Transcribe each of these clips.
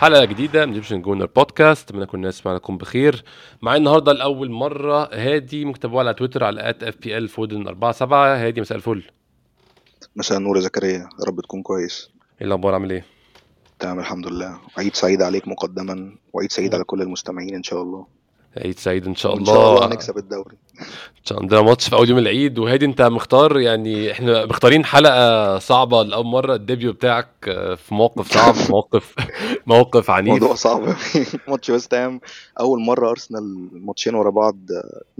حلقة جديدة من Egyptian Gooner Podcast اتمنى كل الناس معاكم بخير. معايا النهارده لأول مرة هادي ممكن تتابعوه على تويتر على at FPL Foden 47 هادي مساء الفل. مساء النور يا زكريا. يا رب تكون كويس. إيه الأخبار؟ عامل إيه؟ تمام الحمد لله. عيد سعيد عليك مقدما وعيد سعيد على كل المستمعين إن شاء الله. عيد سعيد إن شاء الله ان شاء الله. هنكسب الدوري. إن شاء الله عندنا ماتش في أول يوم العيد. وهادي أنت مختار يعني إحنا مختارين حلقة صعبة لأول مرة. ال debut بتاعك في موقف صعب موقف موقف عنيف. موضوع صعب. ماتش ويست هام. أول مرة أرسنال ماتشين ورا بعض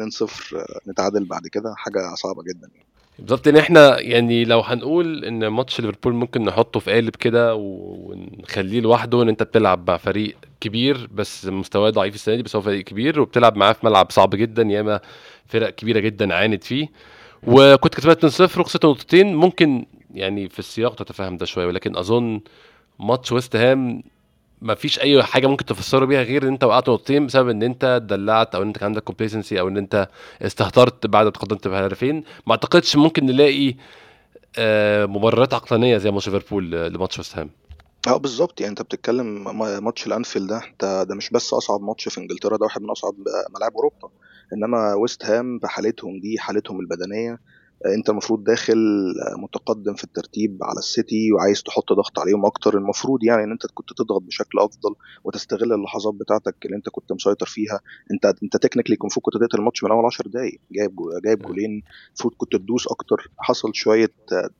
2-0 نتعادل بعد كده. حاجة صعبة جدا يعني. بالظبط إن إحنا يعني لو هنقول إن ماتش ليفربول ممكن نحطه في قالب كده ونخليه لوحده إن أنت بتلعب مع فريق كبير بس مستواه ضعيف السنة دي بس هو فريق كبير وبتلعب معاه في ملعب صعب جدا ياما فرق كبيرة جدا عانت فيه. وكنت كسبت 2-0 وخسرت نقطتين ممكن يعني في السياق تتفهم ده شوية ولكن أظن ماتش ويست هام ما فيش أي حاجة ممكن تفسره بيها غير إن أنت وقعت نقطتين بسبب إن أنت دلعت أو إن أنت كان عندك complacency أو إن أنت استهترت بعد ما تقدمت بهدفين ما أعتقدش ممكن نلاقي مبررات عقلانية زي ماتش ليفربول لماتش ويست هام. آه بالظبط يعني أنت بتتكلم ماتش الأنفيلد ده انت ده مش بس أصعب ماتش في إنجلترا ده واحد من أصعب ملاعب أوروبا. إنما ويست هام بحالتهم دي حالتهم البدنية انت المفروض داخل متقدم في الترتيب على السيتي وعايز تحط ضغط عليهم أكتر. المفروض يعني إن أنت كنت تضغط بشكل أفضل وتستغل اللحظات بتاعتك اللي أنت كنت مسيطر فيها. أنت أنت technically كنت المفروض كنت تقتل الماتش من أول 10 دقائق جايب جو جايب جولين. المفروض كنت تدوس أكتر. حصل شوية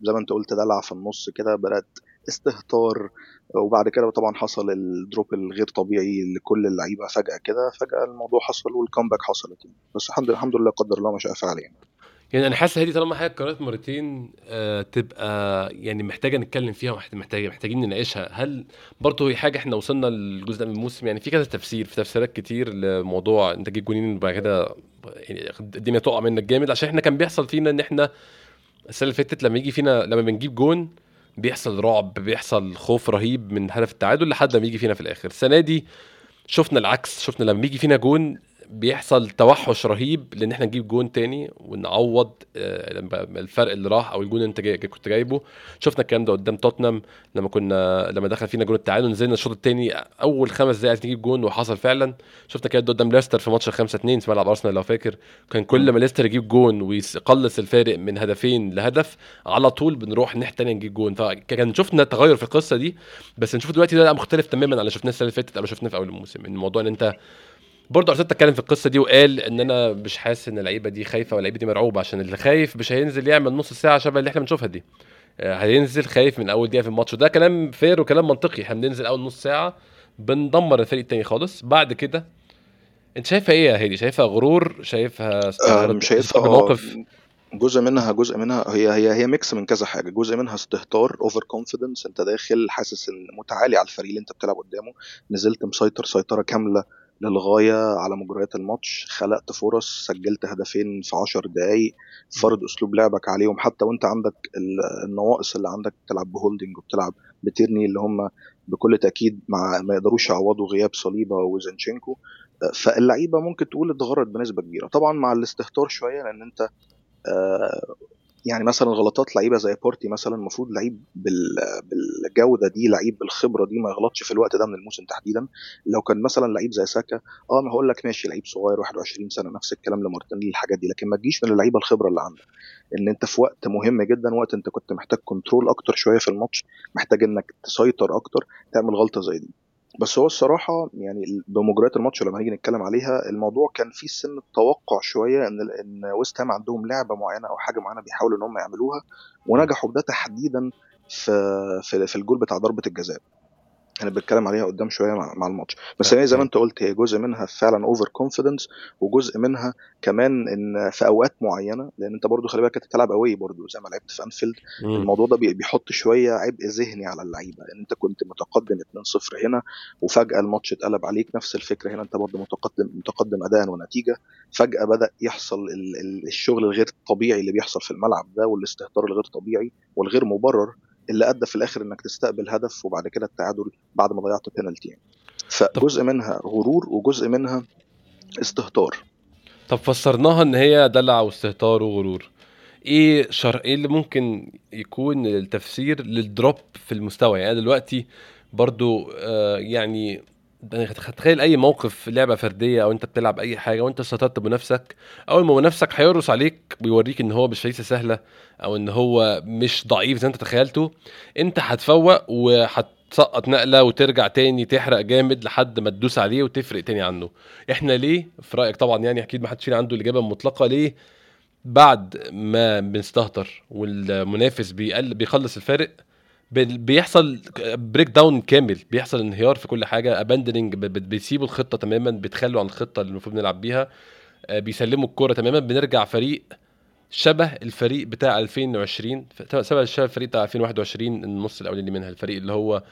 زي ما أنت قلت دلع في النص كده بدات استهتار. وبعد كده طبعا حصل ال drop الغير طبيعي لكل اللعيبة فجأة كده. فجأة الموضوع حصل وال comeback حصلت بس الحمد الحمد لله قدر الله ما شاء فعل يعني. يعني أنا حاسس هذه طالما حاجة اتكررت مرتين آه تبقى يعني محتاجة نتكلم فيها محتاجه محتاجين نناقشها. هل برضه هي حاجة إحنا وصلنا للجزء من الموسم؟ يعني في كذا تفسير في تفسيرات كتير لموضوع أنت تجيب جونين وبعد كده يعني الدنيا تقع منك جامد. عشان إحنا كان بيحصل فينا إن إحنا السنة اللي فاتت لما يجي فينا لما بنجيب جون بيحصل رعب بيحصل خوف رهيب من هدف التعادل لحد ما يجي فينا في الآخر. السنة دي شفنا العكس شفنا لما بيجي فينا جون بيحصل توحش رهيب لأن إحنا نجيب جون تاني ونعوض الفرق اللي راح أو الجون اللي انت جاي كنت جايبه. شفنا الكلام ده قدام توتنهام لما كنا لما دخل فينا جون التعادل نزلنا الشوط الثاني اول خمس دقائق نجيب جون وحصل فعلا. شفنا كده قدام ليستر في ماتش 5 2 في ملعب أرسنال لو فاكر. كان كل ما ليستر يجيب جون ويقلص الفارق من هدفين لهدف على طول بنروح الناحيه الثانية نجيب جون. فكان شفنا تغير في القصة دي بس نشوف دلوقتي ده مختلف تماما اللي شفناه السنة اللي فاتت أو شفناه في أول الموسم. الموضوع إن أنت برضه ارتيتا اتكلم في القصة دي وقال إن أنا مش حاسس إن اللعيبة دي خايفة واللعيبة دي مرعوبة عشان اللي خايف مش هينزل يعمل نص ساعة شبه اللي إحنا بنشوفها دي. هينزل خايف من أول دقيقة في الماتش. وده كلام fair وكلام منطقي. إحنا بننزل أول نص ساعة بندمر الفريق التاني خالص. بعد كده أنت شايفها إيه يا هادي؟ شايفها غرور؟ شايفها استعراض شايفها موقف جزء منها جزء منها. هي هي هي mix من كذا حاجة. جزء منها استهتار over confidence أنت داخل حاسس إن متعالي على الفريق اللي أنت بتلعب قدامه. نزلت مسيطر سيطرة كاملة. للغاية على مجريات الماتش. خلقت فرص سجلت هدفين في عشر دقايق. فرض أسلوب لعبك عليهم. حتى وأنت عندك النواقص اللي عندك بتلعب بهولدنج وبتلعب بتيرني اللي هم بكل تأكيد مع ما يقدروش يعوضوا غياب صليبة وزنشينكو فاللعيبة ممكن تقول اتغرت بنسبة كبيرة. طبعا مع الاستهتار شوية لأن أنت آه يعني مثلا غلطات لعيبة زي بارتي مثلا المفروض لعيب بالجودة دي لعيب بالخبرة دي ما يغلطش في الوقت ده من الموسم تحديدا. لو كان مثلا لعيب زي ساكا آه ما هقول لك ماشي لعيب صغير 21 سنة نفس الكلام لمارتينيلي الحاجات دي. لكن ما تجيش من اللعيبة الخبرة اللي عندك. إن أنت في وقت مهم جدا وقت أنت كنت محتاج control أكتر شوية في الماتش محتاج إنك تسيطر أكتر تعمل غلطة زي دي. بس هو الصراحة يعني بمجريات الماتش لما هنيجي نتكلم عليها الموضوع كان فيه سنة توقع شوية إن إن ويست هام عندهم لعبة معينة أو حاجة معينة بيحاولوا إن هم يعملوها ونجحوا بده تحديدا في في, في الجول بتاع ضربة الجزاء. أنا بتكلم عليها قدام شوية مع, مع الماتش. بس هي زي ما انت قلت هي جزء منها فعلا over confidence وجزء منها كمان إن في أوقات معينة لأن أنت برضو خلي بالك أنت بتلعب قوي برضو زي ما لعبت في انفيلد الموضوع ده بيحط شوية عبء ذهني على اللعيبة. لأن أنت كنت متقدم 2-0 هنا وفجأة الماتش اتقلب عليك نفس الفكرة هنا أنت برضو متقدم متقدم اداء ونتيجة. فجأة بدأ يحصل ال ال الشغل الغير طبيعي اللي بيحصل في الملعب ده والاستهتار الغير طبيعي والغير مبرر. اللي أدى في الآخر إنك تستقبل هدف وبعد كده التعادل بعد ما ضيعت بينالتي يعني. فجزء منها غرور وجزء منها استهتار. طب فسرناها إن هي دلع واستهتار وغرور. إيه شر إيه اللي ممكن يكون التفسير للدروب في المستوى؟ يعني دلوقتي برضو آه يعني تخيل أي موقف لعبة فردية أو أنت بتلعب أي حاجة وأنت استطرت بنفسك أول ما منافسك هيرقص عليك ويوريك إن هو مش فريسه سهلة أو إن هو مش ضعيف زي أنت تخيلته أنت هتفوق وهتسقط نقلة وترجع تاني تحرق جامد لحد ما تدوس عليه وتفرق تاني عنه. إحنا ليه؟ في رأيك طبعا يعني أكيد ما حدش فينا عنده الإجابة المطلقة. ليه؟ بعد ما بنستهتر والمنافس بيقل بيقلص الفارق بيحصل breakdown كامل بيحصل انهيار في كل حاجة abandoning بيسيبوا الخطة تماما بيتخلوا عن الخطة اللي المفروض نلعب بيها آه، بيسلموا الكورة تماما بنرجع فريق شبه الفريق بتاع 2020 شبه الفريق بتاع 2021 النص الأولاني منها الفريق اللي هو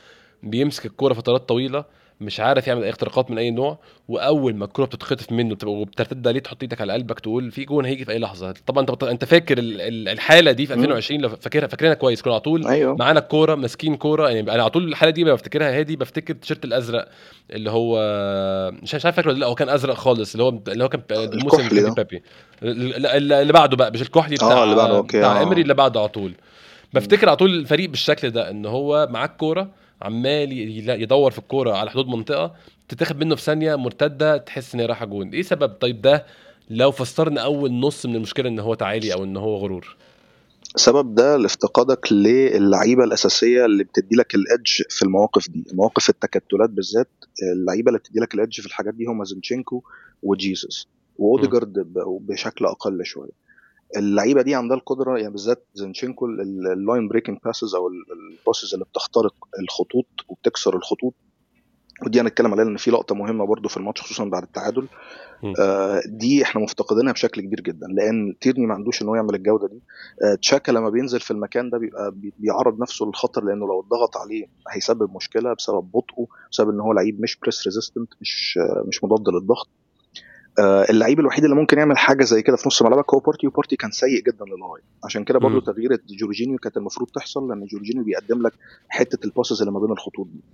بيمسك الكورة فترات طويلة مش عارف يعمل أي اختراقات من أي نوع وأول ما الكره بتتخطف منه وبترتد عليه تحط إيدك على قلبك تقول في جون هيجي في أي لحظة؟ طبعا أنت أنت فاكر الحالة دي في 2020 لو فاكرها فاكرينها كويس كنا على طول أيوه. معانا الكورة ماسكين كورة يعني أنا على طول الحالة دي بفتكرها هادي بفتكر التيشيرت الأزرق اللي هو مش عارف فاكره لأ هو كان أزرق خالص اللي هو اللي هو كان الموسم اللي بعده بقى مش الكحلي بتاع آه اللي بعده أوكي بتاع إيمري اللي بعده على طول. بفتكر على طول الفريق بالشكل ده إن هو معاك كوره عمال يدور في الكورة على حدود منطقة تتاخد منه في ثانية مرتدة تحس إن هي رايحة جون. إيه سبب؟ طيب ده لو فسرنا أول نص من المشكلة إن هو تعالي أو إن هو غرور. سبب ده لافتقادك للعيبة الأساسية اللي بتدي لك ال edge في المواقف دي. مواقف التكتلات بالذات اللعيبة اللي بتدي لك ال edge في الحاجات دي هم زنشينكو وجيسوس. وأوديجارد بشكل أقل شوية. اللعيبة دي عندها القدرة يعني بالذات زنشينكو ال line breaking passes أو ال passes اللي بتخترق الخطوط وبتكسر الخطوط. ودي هنتكلم عليها لأن في لقطة مهمة برضو في الماتش خصوصا بعد التعادل. آه دي إحنا مفتقدينها بشكل كبير جدا لأن تيرني ما عندوش إن هو يعمل الجودة دي. آه تشاكا لما بينزل في المكان ده بيبقى بيعرض نفسه للخطر لأنه لو اتضغط عليه هيسبب مشكلة بسبب بطئه بسبب إن هو لعيب مش press resistant مش آه مش مضاد للضغط. اللعيب الوحيد اللي ممكن يعمل حاجة زي كده في نص ملعبك هو بارتي وبارتي كان سيء جدا للغاية. عشان كده برضه تغيير جورجينيو كانت المفروض تحصل لأن جورجينيو بيقدم لك حتة ال passes اللي ما بين الخطوط دي.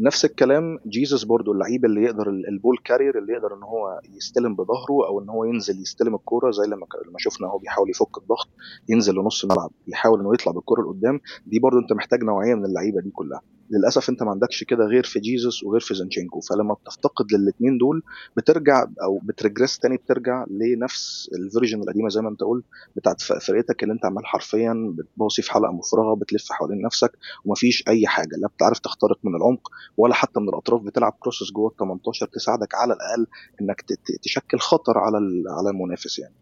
نفس الكلام جيسس برضو اللعيب اللي يقدر ال ball carrier اللي يقدر إن هو يستلم بظهره أو إن هو ينزل يستلم الكورة زي لما لما شفنا هو بيحاول يفك الضغط ينزل لنص الملعب يحاول إنه يطلع بالكورة لقدام. دي برضو أنت محتاج نوعية من اللعيبة دي كلها. للأسف أنت ما عندكش كده غير في جيزس وغير في زنشينكو فلما بتفتقد للاثنين دول بترجع أو بت regress تاني بترجع لنفس ال version القديمة زي ما أنت قلت بتاعت فرقتك اللي أنت عمال حرفيا بتباصي في حلقة مفرغة بتلف حوالين نفسك ومفيش أي حاجة. لا بتعرف تخترق من العمق ولا حتى من الأطراف بتلعب crosses جوه ال 18 تساعدك على الأقل إنك تشكل خطر على على المنافس يعني.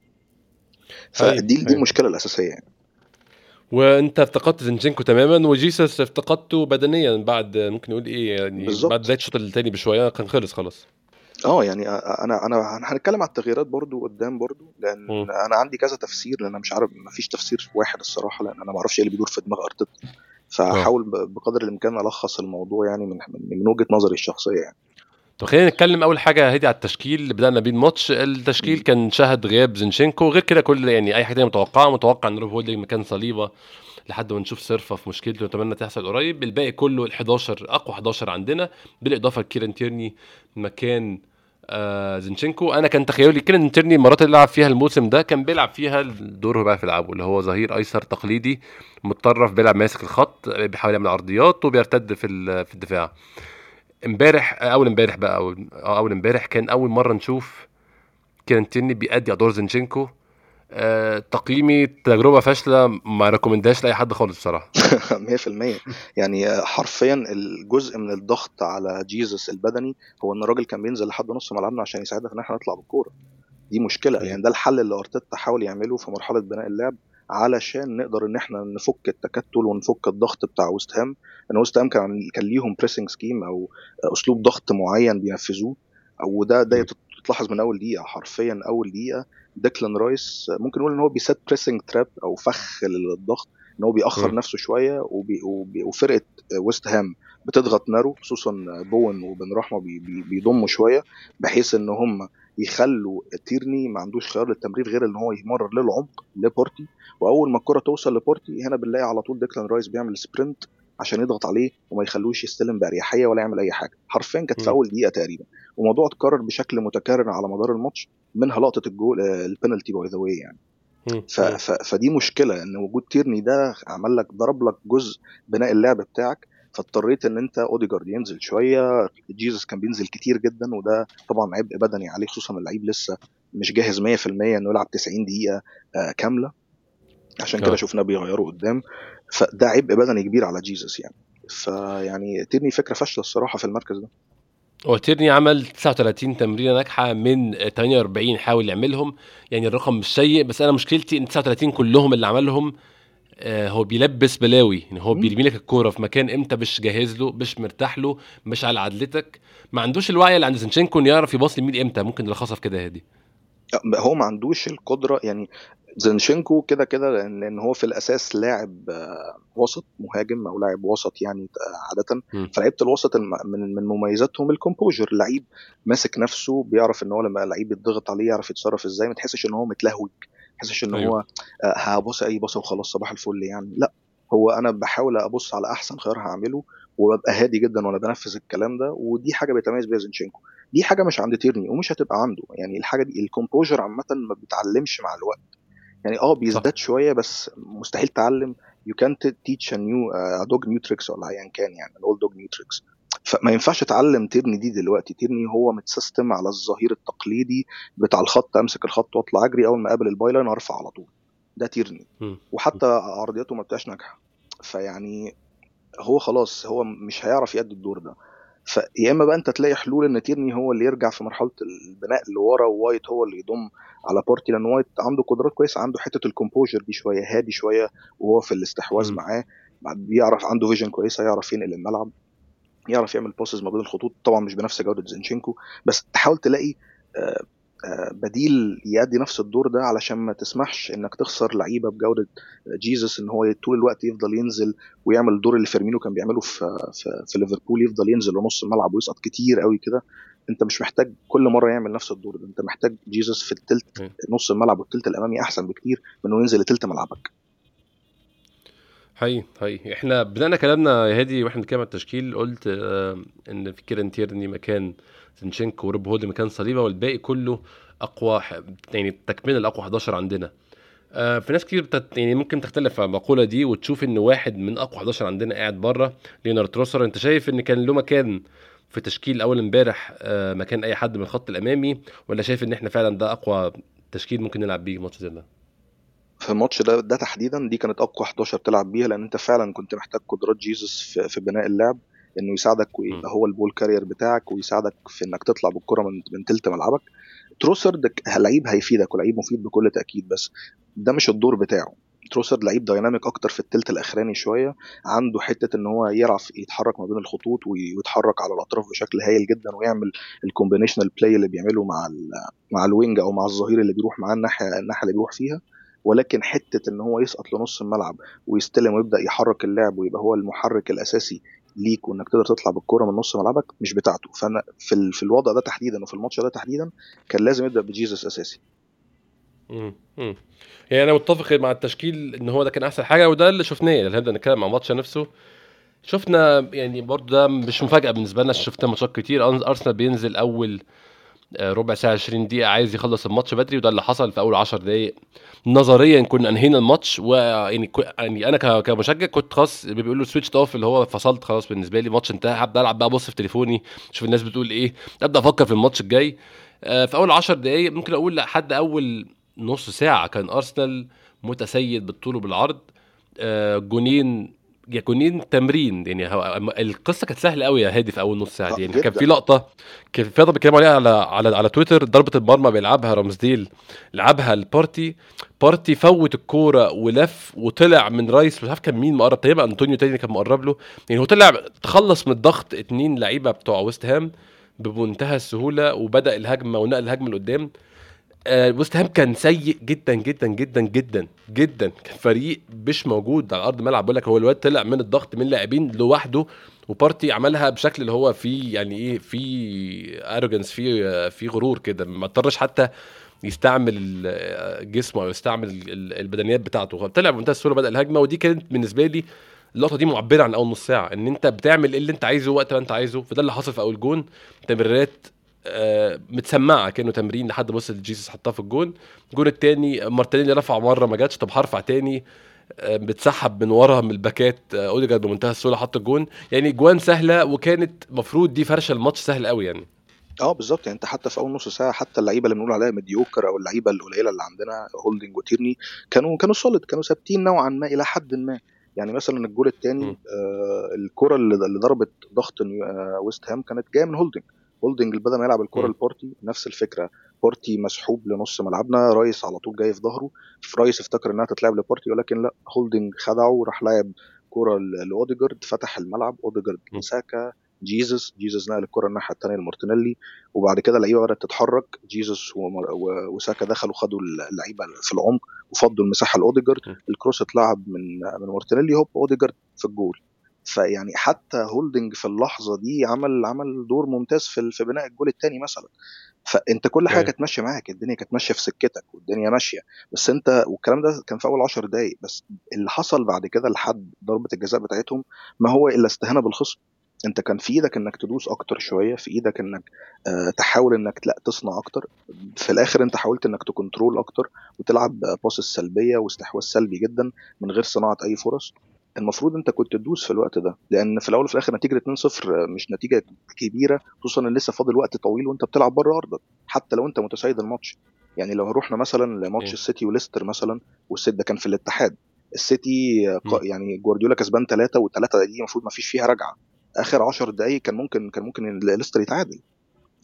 فدي دي المشكلة الأساسية يعني. وأنت افتقدت زنجينكو تماما وجيسس افتقدته بدنيا بعد ممكن نقول إيه يعني بالزبط. بعد بدايه الشوط الثاني بشوية كان خلص خلاص. آه يعني أنا أنا هنتكلم على التغييرات برضو قدام برضو لأن م. أنا عندي كذا تفسير لأن أنا مش عارف ما فيش تفسير واحد الصراحة لأن أنا ما أعرفش إيه اللي بيدور في دماغ أرتيتا. فهحاول بقدر الإمكان ألخص الموضوع يعني من من وجهة نظري الشخصية يعني. طب خلينا نتكلم أول حاجة هادي على التشكيل اللي بدأنا بيه الماتش. التشكيل كان شهد غياب زنشينكو غير كده كل يعني أي حاجة متوقعة. متوقع إن روب هولدنج مكان صليبة لحد ما نشوف صرفة في مشكلته. نتمنى تحصل قريب. الباقي كله ال 11 أقوى 11 عندنا. بالإضافة لكيران تيرني مكان آه أنا كان تخيلي كيران تيرني المرات اللي لعب فيها الموسم ده كان بيلعب فيها الدور هو بيعرف يلعبه اللي هو ظهير أيسر تقليدي متطرف بيلعب ماسك الخط بيحاول يعمل عرضيات وبيرتد في في الدفاع. إمبارح أول إمبارح بقى أول إمبارح كان أول مرة نشوف كيران تيرني بيأدي أدوار زنشينكو آه، تقييمي تجربة فاشلة ما recommend هاش لأي حد خالص بصراحة. 100% يعني حرفيا الجزء من الضغط على جيزس البدني هو إن الراجل كان بينزل لحد نص ملعبنا عشان يساعدنا في إن إحنا نطلع بالكورة. دي مشكلة. يعني ده الحل اللي أرتيتا حاول يعمله في مرحلة بناء اللعب علشان نقدر إن إحنا نفك التكتل ونفك الضغط بتاع ويست هام. إن ويست هام كان كان ليهم pressing scheme أو أسلوب ضغط معين بينفذوه وده ده تلاحظ من أول دقيقة حرفيا أول دقيقة ديكلان رايس ممكن نقول إن هو بي set pressing trap أو فخ للضغط إن هو بيأخر م. نفسه شوية وبي وبي وفرقة ويست هام بتضغط نارو خصوصا بوين وبن رحمة بي بي بيضموا شوية بحيث إن هم يخلوا تيرني ما عندوش خيار للتمرير غير إن هو يمرر للعمق لبارتي وأول ما الكرة توصل لبارتي هنا بنلاقي على طول ديكلان رايس بيعمل sprint عشان يضغط عليه وما يخلوش يستلم بأريحية ولا يعمل أي حاجة. حرفيا كانت في أول دقيقة تقريبا. وموضوع اتكرر بشكل متكرر على مدار الماتش منها لقطة الجول البنالتي by the way يعني. ف... ف... فدي مشكلة إن وجود تيرني ده عمل لك ضرب لك جزء بناء اللعب بتاعك فاضطريت إن أنت أوديجارد ينزل شوية. جيزس كان بينزل كتير جدا وده طبعا عبء بدني عليه خصوصا اللعيب لسه مش جاهز 100% إنه يلعب 90 دقيقة آه كاملة. عشان كده آه. شفناه بيغيروا قدام. فده عبء بدني كبير على جيزس يعني. فيعني تيرني فكرة فاشلة الصراحة في المركز ده. هو تيرني عمل 39 تمريرة ناجحة من 48 حاول يعملهم. يعني الرقم مش سيء بس أنا مشكلتي إن 39 كلهم اللي عملهم آه هو بيلبس بلاوي. يعني هو بيرمي لك الكورة في مكان انت مش جاهز له مش مرتاح له مش على عدلتك. ما عندوش الوعي اللي عند زنشينكو إنه يعرف يباص لمين إمتى. ممكن اللي في كده هادي هو ما عندوش القدرة يعني زنشينكو كده كده لأن هو في الأساس لاعب آه، وسط مهاجم أو لاعب وسط يعني عادة. فلعيبة الوسط من من مميزاتهم ال composure. لعيب ماسك نفسه بيعرف إن هو لما لعيب يتضغط عليه يعرف يتصرف إزاي ما تحسش إن هو متلهوج ما تحسش إن أيوه. هو آه، هبص أي بصه وخلاص صباح الفل يعني. لا هو أنا بحاول أبص على أحسن خيار هعمله وببقى هادي جدا وأنا بنفذ الكلام ده ودي حاجة بيتميز بيها زنشينكو دي حاجة مش عند تيرني ومش هتبقى عنده. يعني الحاجة دي ال composure عامة ما بيتعلمش مع الوقت. يعني آه بيزداد شوية بس مستحيل تعلم. يو كانت تيتش ا نيو دوج نيو تريكس ولا ايا كان يعني ال old dog new tricks فما ينفعش اتعلم تيرني دي دلوقتي. تيرني هو مت system على الظهير التقليدي بتاع الخط أمسك الخط وأطلع أجري. أول ما أقابل ال byline أرفع على طول. ده تيرني. وحتى عرضياته ما بتبقاش ناجحة. فيعني هو خلاص هو مش هيعرف يأدي الدور ده. فيا إما بقى أنت تلاقي حلول إن تيرني هو اللي يرجع في مرحلة البناء اللي ورا ووايت هو اللي يضم على بارتي لأن وايت عنده قدرات كويسة عنده حتة ال composure دي شوية هادي شوية وهو في الاستحواذ معاه. بيعرف عنده vision كويسة يعرف ينقل الملعب يعرف يعمل passes ما بين الخطوط. طبعا مش بنفس جودة زينشينكو بس تحاول تلاقي آه بديل يأدي نفس الدور ده علشان ما تسمحش إنك تخسر لعيبة بجودة جيزس إن هو طول الوقت يفضل ينزل ويعمل الدور اللي فيرمينو كان بيعمله في في, في ليفربول يفضل ينزل لنص الملعب ويسقط كتير قوي كده. أنت مش محتاج كل مرة يعمل نفس الدور ده أنت محتاج جيزس في التلت نص الملعب والتلت الأمامي أحسن بكتير من إنه ينزل لتلت ملعبك. حقيقي حقيقي. إحنا بدانا كلامنا يا هادي وإحنا بنتكلم عن التشكيل. قلت آه إن في كيران تيرني مكان زنشينكو وروب هولدنج مكان صليبة والباقي كله أقوى يعني تكمله الأقوى 11 عندنا. آه في ناس كتير بتت... يعني ممكن تختلف على المقولة دي وتشوف إن واحد من أقوى 11 عندنا قاعد بره لياندرو تروسارد. أنت شايف إن كان له مكان في تشكيل أول إمبارح آه مكان أي حد من الخط الأمامي ولا شايف إن إحنا فعلا ده أقوى تشكيل ممكن نلعب بيه ماتش زي ده؟ في الماتش ده ده تحديدا دي كانت أقوى 11 تلعب بيها لأن أنت فعلا كنت محتاج قدرات جيسوس في, في بناء اللعب. إنه يساعدك ويبقى هو ال ball carrier بتاعك ويساعدك في إنك تطلع بالكرة من من تلت ملعبك. تروسرد لعيب هيفيدك ولعيب مفيد بكل تأكيد بس ده مش الدور بتاعه. تروسرد لعيب dynamic أكتر في التلت الأخراني شوية عنده حتة إن هو يعرف يتحرك ما بين الخطوط ويتحرك على الأطراف بشكل هايل جدا ويعمل ال combinational play اللي بيعمله مع مع ال wing أو مع الظهير اللي بيروح معاه الناحيه الناحية اللي بيروح فيها. ولكن حتة إن هو يسقط لنص الملعب ويستلم ويبدأ يحرك اللعب ويبقى هو المحرك الأساسي ليك وإنك تقدر تطلع بالكورة من نص ملعبك مش بتاعته. فأنا في ال... في الوضع ده تحديدا وفي الماتش ده تحديدا كان لازم يبدأ بجيزس أساسي. امم يعني أنا متفق مع التشكيل إن هو ده كان أحسن حاجة وده اللي شفناه. اللي هنبدا نتكلم عن الماتش نفسه؟ شفنا يعني برضه ده مش مفاجأة بالنسبة لنا شفنا ماتشات كتير. أرسنال بينزل أول ربع ساعة 20 دقيقة عايز يخلص الماتش بدري وده اللي حصل في أول 10 دقائق نظريا كنا انهينا الماتش ويعني يعني أنا كمشجع كنت خلاص له switch off اللي هو فصلت خلاص بالنسبة لي الماتش انتهى هبدأ ألعب بقى ابص في تليفوني أشوف الناس بتقول إيه أبدأ أفكر في الماتش الجاي. آه، في أول 10 دقائق ممكن أقول لحد أول نص ساعة كان أرسنال متسيد بالطول وبالعرض. آه، جونين جونين تمرين يعني القصة كانت سهلة قوي يا هادي في أول نص ساعة دي يعني كان في لقطة كان في لقطه بيتكلموا عليها على على على تويتر ضربة المرمى بيلعبها رامزديل لعبها لبارتي بارتي فوت الكورة ولف وطلع من رايس مش عارف كان مين مقرب تقريبا أنطونيو تاني كان مقرب له يعني هو طلع تخلص من الضغط اتنين لعيبة بتوع ويست هام بمنتهى السهولة وبدأ الهجمة ونقل الهجمة لقدام. آه ويست هام كان سيء جدا جدا جدا جدا جدا. كان فريق مش موجود على أرض الملعب. بقول لك هو الواد طلع من الضغط من لاعبين لوحده وبارتي عملها بشكل اللي هو فيه يعني إيه في arrogance في في غرور كده. ما اضطرش حتى يستعمل جسمه أو يستعمل البدنيات بتاعته. طلع بمنتهى السهوله بدأ الهجمة ودي كانت بالنسبة لي اللقطة دي معبرة عن أول نص ساعة إن أنت بتعمل اللي أنت عايزه وقت ما أنت عايزه فده اللي حصل في أول جون. تمريرات آه متسمعة كأنه تمرين لحد ما وصل جيسس حطها في الجون. الجون الثاني مارتينيلي رفع مرة ما جاتش. طب هرفع تاني. آه بتسحب من ورا من الباكات. آه أوديجارد بمنتهى السهولة حط الجون. يعني جوان سهلة وكانت المفروض دي فرشة الماتش سهل قوي يعني. آه بالظبط. يعني انت حتى في اول نص ساعة حتى اللعيبة اللي بنقول عليها mediocre أو اللعيبة القليلة اللي عندنا هولدنج وتيرني كانوا كانوا solid كانوا ثابتين نوعا ما إلى حد ما. يعني مثلا الجول الثاني آه الكرة اللي, اللي ضربت ضغط آه ويست هام كانت جاية من هولدنج هولدنج بدل ما يلعب الكرة لبارتي نفس الفكرة. بارتي مسحوب لنص ملعبنا رايس على طول جاي في ظهره. رايس افتكر إنها تتلعب لبارتي ولكن لا هولدنج خدعه وراح لاعب كوره لأوديجارد فتح الملعب. أوديجارد ساكا جيزس. جيزس نقل الكرة الناحية الثانية لمارتينيلي. وبعد كده اللعيبه بدأت تتحرك. جيزس وساكا دخلوا خدوا اللعيبة في العمق وفضوا المساحة لأوديجارد. ال cross اتلعب من من مارتينيلي. هوب أوديجارد في الجول. فيعني حتى هولدنج في اللحظة دي عمل عمل دور ممتاز في في بناء الجول الثاني مثلا. فأنت كل حاجة كانت ماشية معاك الدنيا كانت ماشية في سكتك والدنيا ماشية. بس أنت والكلام ده كان في أول 10 دقايق. بس اللي حصل بعد كده لحد ضربة الجزاء بتاعتهم ما هو إلا استهانة بالخصم. أنت كان في إيدك إنك تدوس أكتر شوية في إيدك إنك آه تحاول إنك لأ تصنع أكتر. في الآخر أنت حاولت إنك ت control أكتر وتلعب باص السلبية واستحواذ سلبي جدا من غير صناعة أي فرص. المفروض انت كنت تدوس في الوقت ده لأن في الأول وفي الآخر نتيجة 2-0 مش نتيجة كبيرة خصوصا إن لسه فاضل وقت طويل وأنت بتلعب بره أرضك حتى لو أنت متسيد الماتش. يعني لو رحنا مثلا لماتش السيتي وليستر مثلا والسيتي ده كان في الاتحاد السيتي يعني جوارديولا كسبان ثلاثة والثلاثه دي المفروض ما فيش فيها رجعة. آخر 10 دقائق كان ممكن كان ممكن ليستر يتعادل.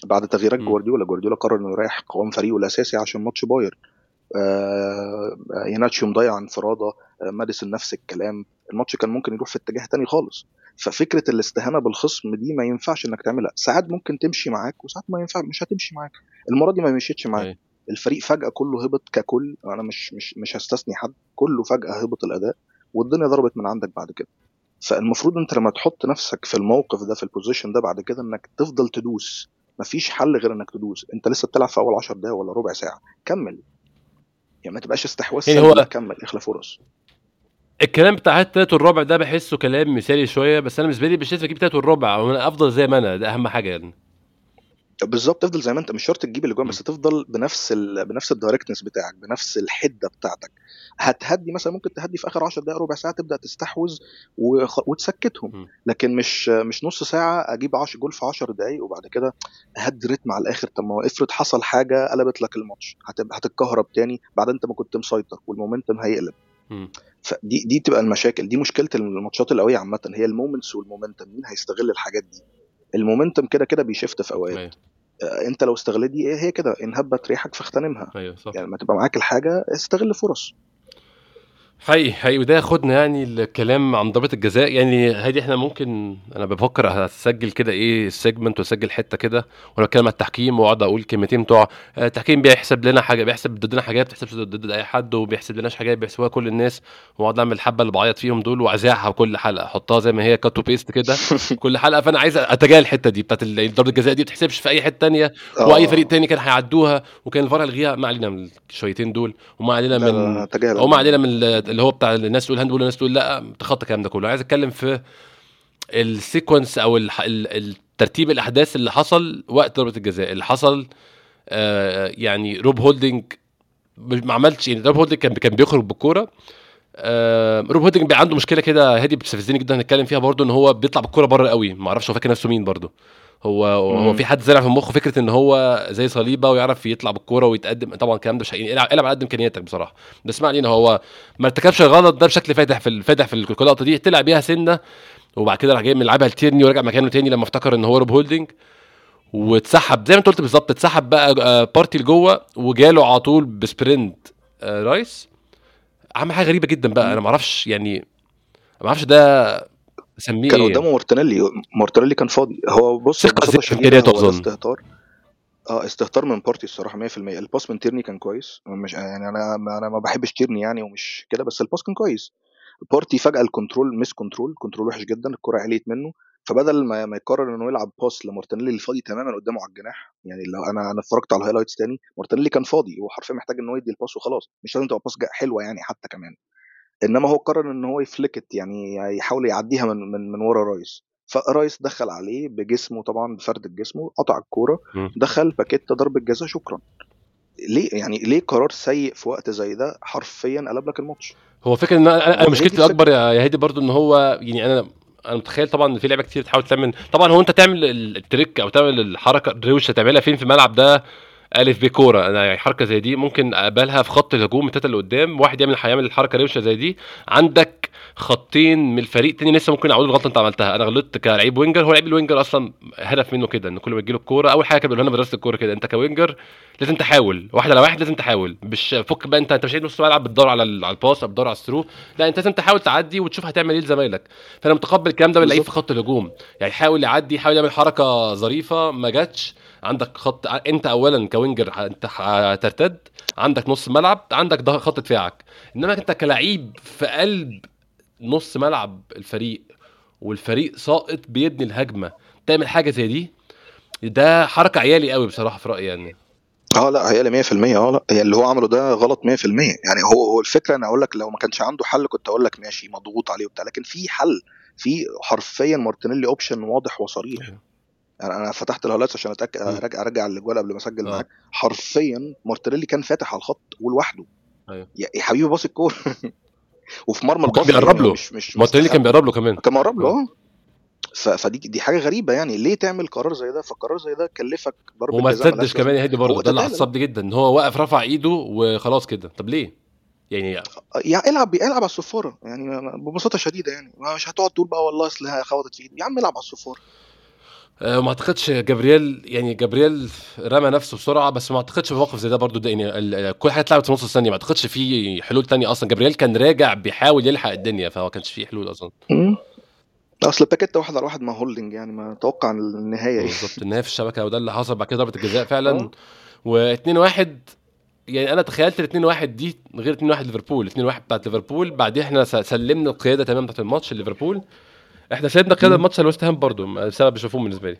بعد تغييرات جوارديولا جوارديولا قرر إنه يريح قوام فريقه الأساسي عشان ماتش باير. آه يناتشيو مضيع انفراده آه ماديسون نفس الكلام. الماتش كان ممكن يروح في اتجاه تاني خالص. ففكرة الاستهانة بالخصم دي ما ينفعش إنك تعملها. ساعات ممكن تمشي معاك وساعات ما ينفع مش هتمشي معاك. المرة دي ما مشيتش معاك. الفريق فجأة كله هبط ككل أنا مش مش مش هستثني حد كله فجأة هبط الأداء والدنيا ضربت من عندك بعد كده. فالمفروض أنت لما تحط نفسك في الموقف ده في ال position ده بعد كده إنك تفضل تدوس. مفيش حل غير إنك تدوس. أنت لسه بتلعب في أول 10 دقايق ولا ربع ساعة. كمل. يعني ما تبقاش استحواذ يعني هو كمل اخلق فرص. الكلام بتاع التلات والربع ده بحسه كلام مثالي شوية بس أنا بالنسبة لي مش لازم أجيب تلات والربع وأنا أفضل زي ما أنا ده أهم حاجة يعني. بالظبط تفضل زي ما أنت مش شرط تجيب الاجوان بس تفضل بنفس ال... بنفس ال directness بتاعك بنفس الحدة بتاعتك. هتهدي مثلا ممكن تهدي في آخر 10 دقائق ربع ساعة تبدأ تستحوذ وخ... وتسكتهم. لكن مش مش نص ساعة أجيب 10 جول في 10 دقائق وبعد كده اهدي رتم على الآخر. طب ما افرض حصل حاجة قلبت لك الماتش هتبقى هتتكهرب تاني بعد أنت ما كنت مسيطر وال momentum هيقلب. فدي دي تبقى المشاكل. دي مشكلة الماتشات القويه عامة هي ال moments وال momentum مين هيستغل الحاجات دي؟ ال momentum كده كده بي shift في أوقات. أيوة. أنت لو استغلت دي هي كده إن هبت ريحك فاغتنمها صح. يعني ما تبقى معاك الحاجة استغل فرص. حقيقي حقيقي. وده ياخدنا يعني الكلام عن ضربه الجزاء. يعني هادي إحنا ممكن أنا بفكر اسجل كده إيه segment واسجل حتة كده وأنا بتكلم على التحكيم وأقعد أقول كلمتين بتوع التحكيم بيحسب لنا حاجة بيحسب ضدنا حاجات ما بتحسبش ضد أي حد وبيحسب لناش حاجات بيحسبوها كل الناس وأقعد أعمل الحبه اللي بعيط فيهم دول واذيعها كل حلقة أحطها زي ما هي cut و paste كده كل حلقة. فأنا عايز أتجاهل الحتة دي بتاعت ضربه الجزاء دي ما بتحسبش في أي حتة ثانية وأي فريق تاني كان هيعدوها وكان الفار هيلغيها ما علينا من الشويتين دول وما علينا من وما علينا من اللي هو بتاع الناس تقول handball الناس تقول لا تخطى الكلام ده كله. عايز أتكلم في ال sequence أو الترتيب الأحداث اللي حصل وقت ضربة الجزاء اللي حصل آه يعني روب هولدنج ما عملش يعني روب هولدنج كان كان بيخرج بالكورة آه روب هولدنج عنده مشكلة كده هادي بتستفزني جدا هنتكلم فيها برضه إن هو بيطلع بالكورة بره قوي ما أعرفش هو فاكر نفسه مين برضه. هو هو في حد زرع في مخه فكرة إن هو زي صليبة ويعرف يطلع بالكورة ويتقدم. طبعا الكلام ده مش العب العب على قد إمكانياتك بصراحة. بس ما علينا هو ما ارتكبش الغلط ده بشكل فاتح في فاتح في اللقطه دي. طلع بيها سنة وبعد كده راح جاي ملعبها لتيرني ورجع مكانه تاني لما افتكر إن هو روب هولدنج واتسحب زي ما أنت قلت بالظبط اتسحب بقى بارتي لجوه وجاله على طول ب sprint رايس. عمل حاجة غريبة جدا بقى. أنا ما أعرفش يعني ما أعرفش ده أسميه كان قدامه مارتينيلي. مارتينيلي كان فاضي. هو بص اظن استهتار. آه استهتار من بارتي الصراحة 100% ال pass من تيرني كان كويس. مش يعني أنا أنا ما بحبش تيرني يعني ومش كده بس ال pass كان كويس. بارتي فجأة ال control مس control control وحش جدا الكرة عليت منه. فبدل ما ما يقرر إنه يلعب pass لمارتينيلي اللي فاضي تماما قدامه على الجناح يعني لو أنا أنا اتفرجت على ال highlights تاني مارتينيلي كان فاضي. هو حرفيا محتاج ان هو يدي ال pass وخلاص. مش لازم تبقى pass حلوة يعني حتى كمان. إنما هو قرر إن هو ي flick يعني يحاول يعديها من من, من ورا رايس. فرايس دخل عليه بجسمه طبعا بفرد جسمه قطع الكورة دخل باكيت ضربة جزاء شكرا. ليه؟ يعني ليه قرار سيء في وقت زي ده حرفيا قلب لك الماتش؟ هو فكرة إن أنا, أنا مشكلتي الأكبر يا هادي برضو إن هو يعني أنا أنا متخيل طبعا إن في لعيبة كتير تحاول تعمل طبعا هو أنت تعمل ال trick أو تعمل الحركة الروشه تعملها فين في الملعب ده؟ ألف ب كوره أنا يعني حركة زي دي ممكن أقبلها في خط الهجوم التلاته اللي قدام واحد يعمل هيعمل الحركة روشة زي دي. عندك خطين من الفريق تاني لسه ممكن يعوضوا الغلطة أنت عملتها. أنا غلطت كلعيب winger. هو لعيب ال winger أصلا هدف منه كده إن كل ما تجيله الكورة. أول حاجة كان بيقول لنا مدرسة الكورة كده أنت ك winger لازم تحاول. واحد على واحد لازم تحاول. مش فك بقى أنت أنت مش نص ملعب بتدور على على ال pass أو بتدور على ال through. لا أنت لازم تحاول تعدي وتشوف هتعمل إيه لزمايلك. فأنا متقبل الكلام ده باللعيب في خط الهجوم. يعني يحاول يعدي يحاول يعمل حركة ظريفة. ما جاتش. عندك خط انت اولا ك winger انت هترتد عندك نص ملعب عندك خط دفاعك. إنما انت كلعيب في قلب نص ملعب الفريق والفريق ساقط بيبني الهجمة تعمل حاجة زي دي؟ ده حركة عيالي قوي بصراحة في رأيي يعني. آه لا عيالي 100% آه لا هي اللي هو عمله ده غلط 100% يعني هو هو الفكرة أنا أقول لك لو ما كانش عنده حل كنت أقول لك ماشي مضغوط عليه وبتاع لكن في حل في حرفيا مارتينيلي option واضح وصريح. أيوه. يعني أنا فتحت ال highlights عشان أتأكد ارجع أرجع الاجوال قبل ما أسجل آه. معاك. حرفيا مارتينيلي كان فاتح على الخط ولوحده. أيوه. يا حبيبي باص الكورة. وفي مرمى الباص بيقرب له. مش مش مارتينيلي كان بيقرب. له كمان. كان بيقرب له آه. فدي دي حاجة غريبة يعني. ليه تعمل قرار زي ده؟ فقرار زي ده كلفك ضربة وما تسدش كمان يا هادي برضه. ده اللي عصبني جدا إن هو واقف رفع إيده وخلاص كده. طب ليه؟ يعني يعني العب العب على الصفارة. يعني ببساطة شديدة يعني. مش هتقعد تقول بقى والله أصل خبطت في إيدي. يا عم العب على الصفارة. أه ما اعتقدش جابرييل يعني جابرييل رمى نفسه بسرعة بس ما اعتقدش في موقف زي ده برضو ده يعني كل حاجة اتلعبت في نص الثانية ما اعتقدش في حلول تانية أصلا. جابرييل كان راجع بيحاول يلحق الدنيا فما كانش في حلول أصلا. أصل باقت واحد على واحد مع هولدنج يعني ما أتوقع النهاية. إيه بالظبط النهاية في الشبكة وده اللي حصل بعد كده ضربة الجزاء فعلا. و2 1 يعني أنا تخيلت ال 2 1 دي غير 2 1 ليفربول. 2 1 بتاعت ليفربول بعدين إحنا سلمنا القيادة تمام بتاعت الماتش ليفربول إحنا سيبنا قيادة الماتش لويست هام برضه السبب مش مفهوم بالنسبة لي.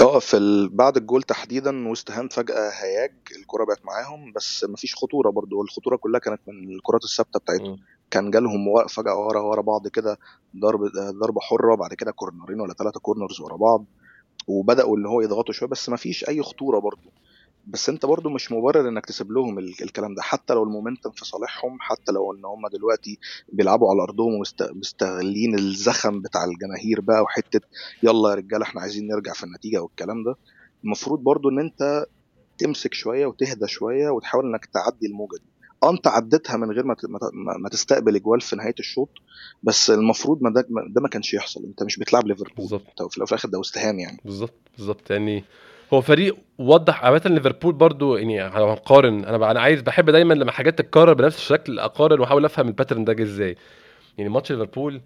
آه في ال... بعد الجول تحديدا ويست هام فجأة هياج الكرة بقت معاهم بس مفيش خطورة برضو الخطوره كلها كانت من الكرات الثابتة بتاعتهم. كان جالهم فجأة ورا ورا بعض كده ضرب ضربة حرة بعد كده كورنرين ولا ثلاثة corners ورا بعض وبدأوا اللي هو يضغطوا شوية بس مفيش أي خطورة برضو. بس انت برضو مش مبرر انك تسيب لهم الكلام ده. حتى لو ال momentum في صالحهم حتى لو ان هم دلوقتي بيلعبوا على أرضهم ومستغلين الزخم بتاع الجماهير بقى وحتة يلا يا رجالة إحنا عايزين نرجع في النتيجة والكلام ده المفروض برضو ان انت تمسك شوية وتهدى شوية وتحاول انك تعدي الموجة دي. آه انت عديتها من غير ما ما تستقبل اجوال في نهاية الشوط بس المفروض ما ده, ده ما كانش يحصل. انت مش بتلعب ليفربول. بالظبط. في الآخر ده وستهام يعني. بالظبط بالظبط. يعني هو فريق وضح عامة ليفربول برضو يعني لو هنقارن أنا أنا عايز بحب دايما لما حاجات تتكرر بنفس الشكل اقارن وأحاول أفهم الباترن ده جه إزاي. يعني ماتش ليفربول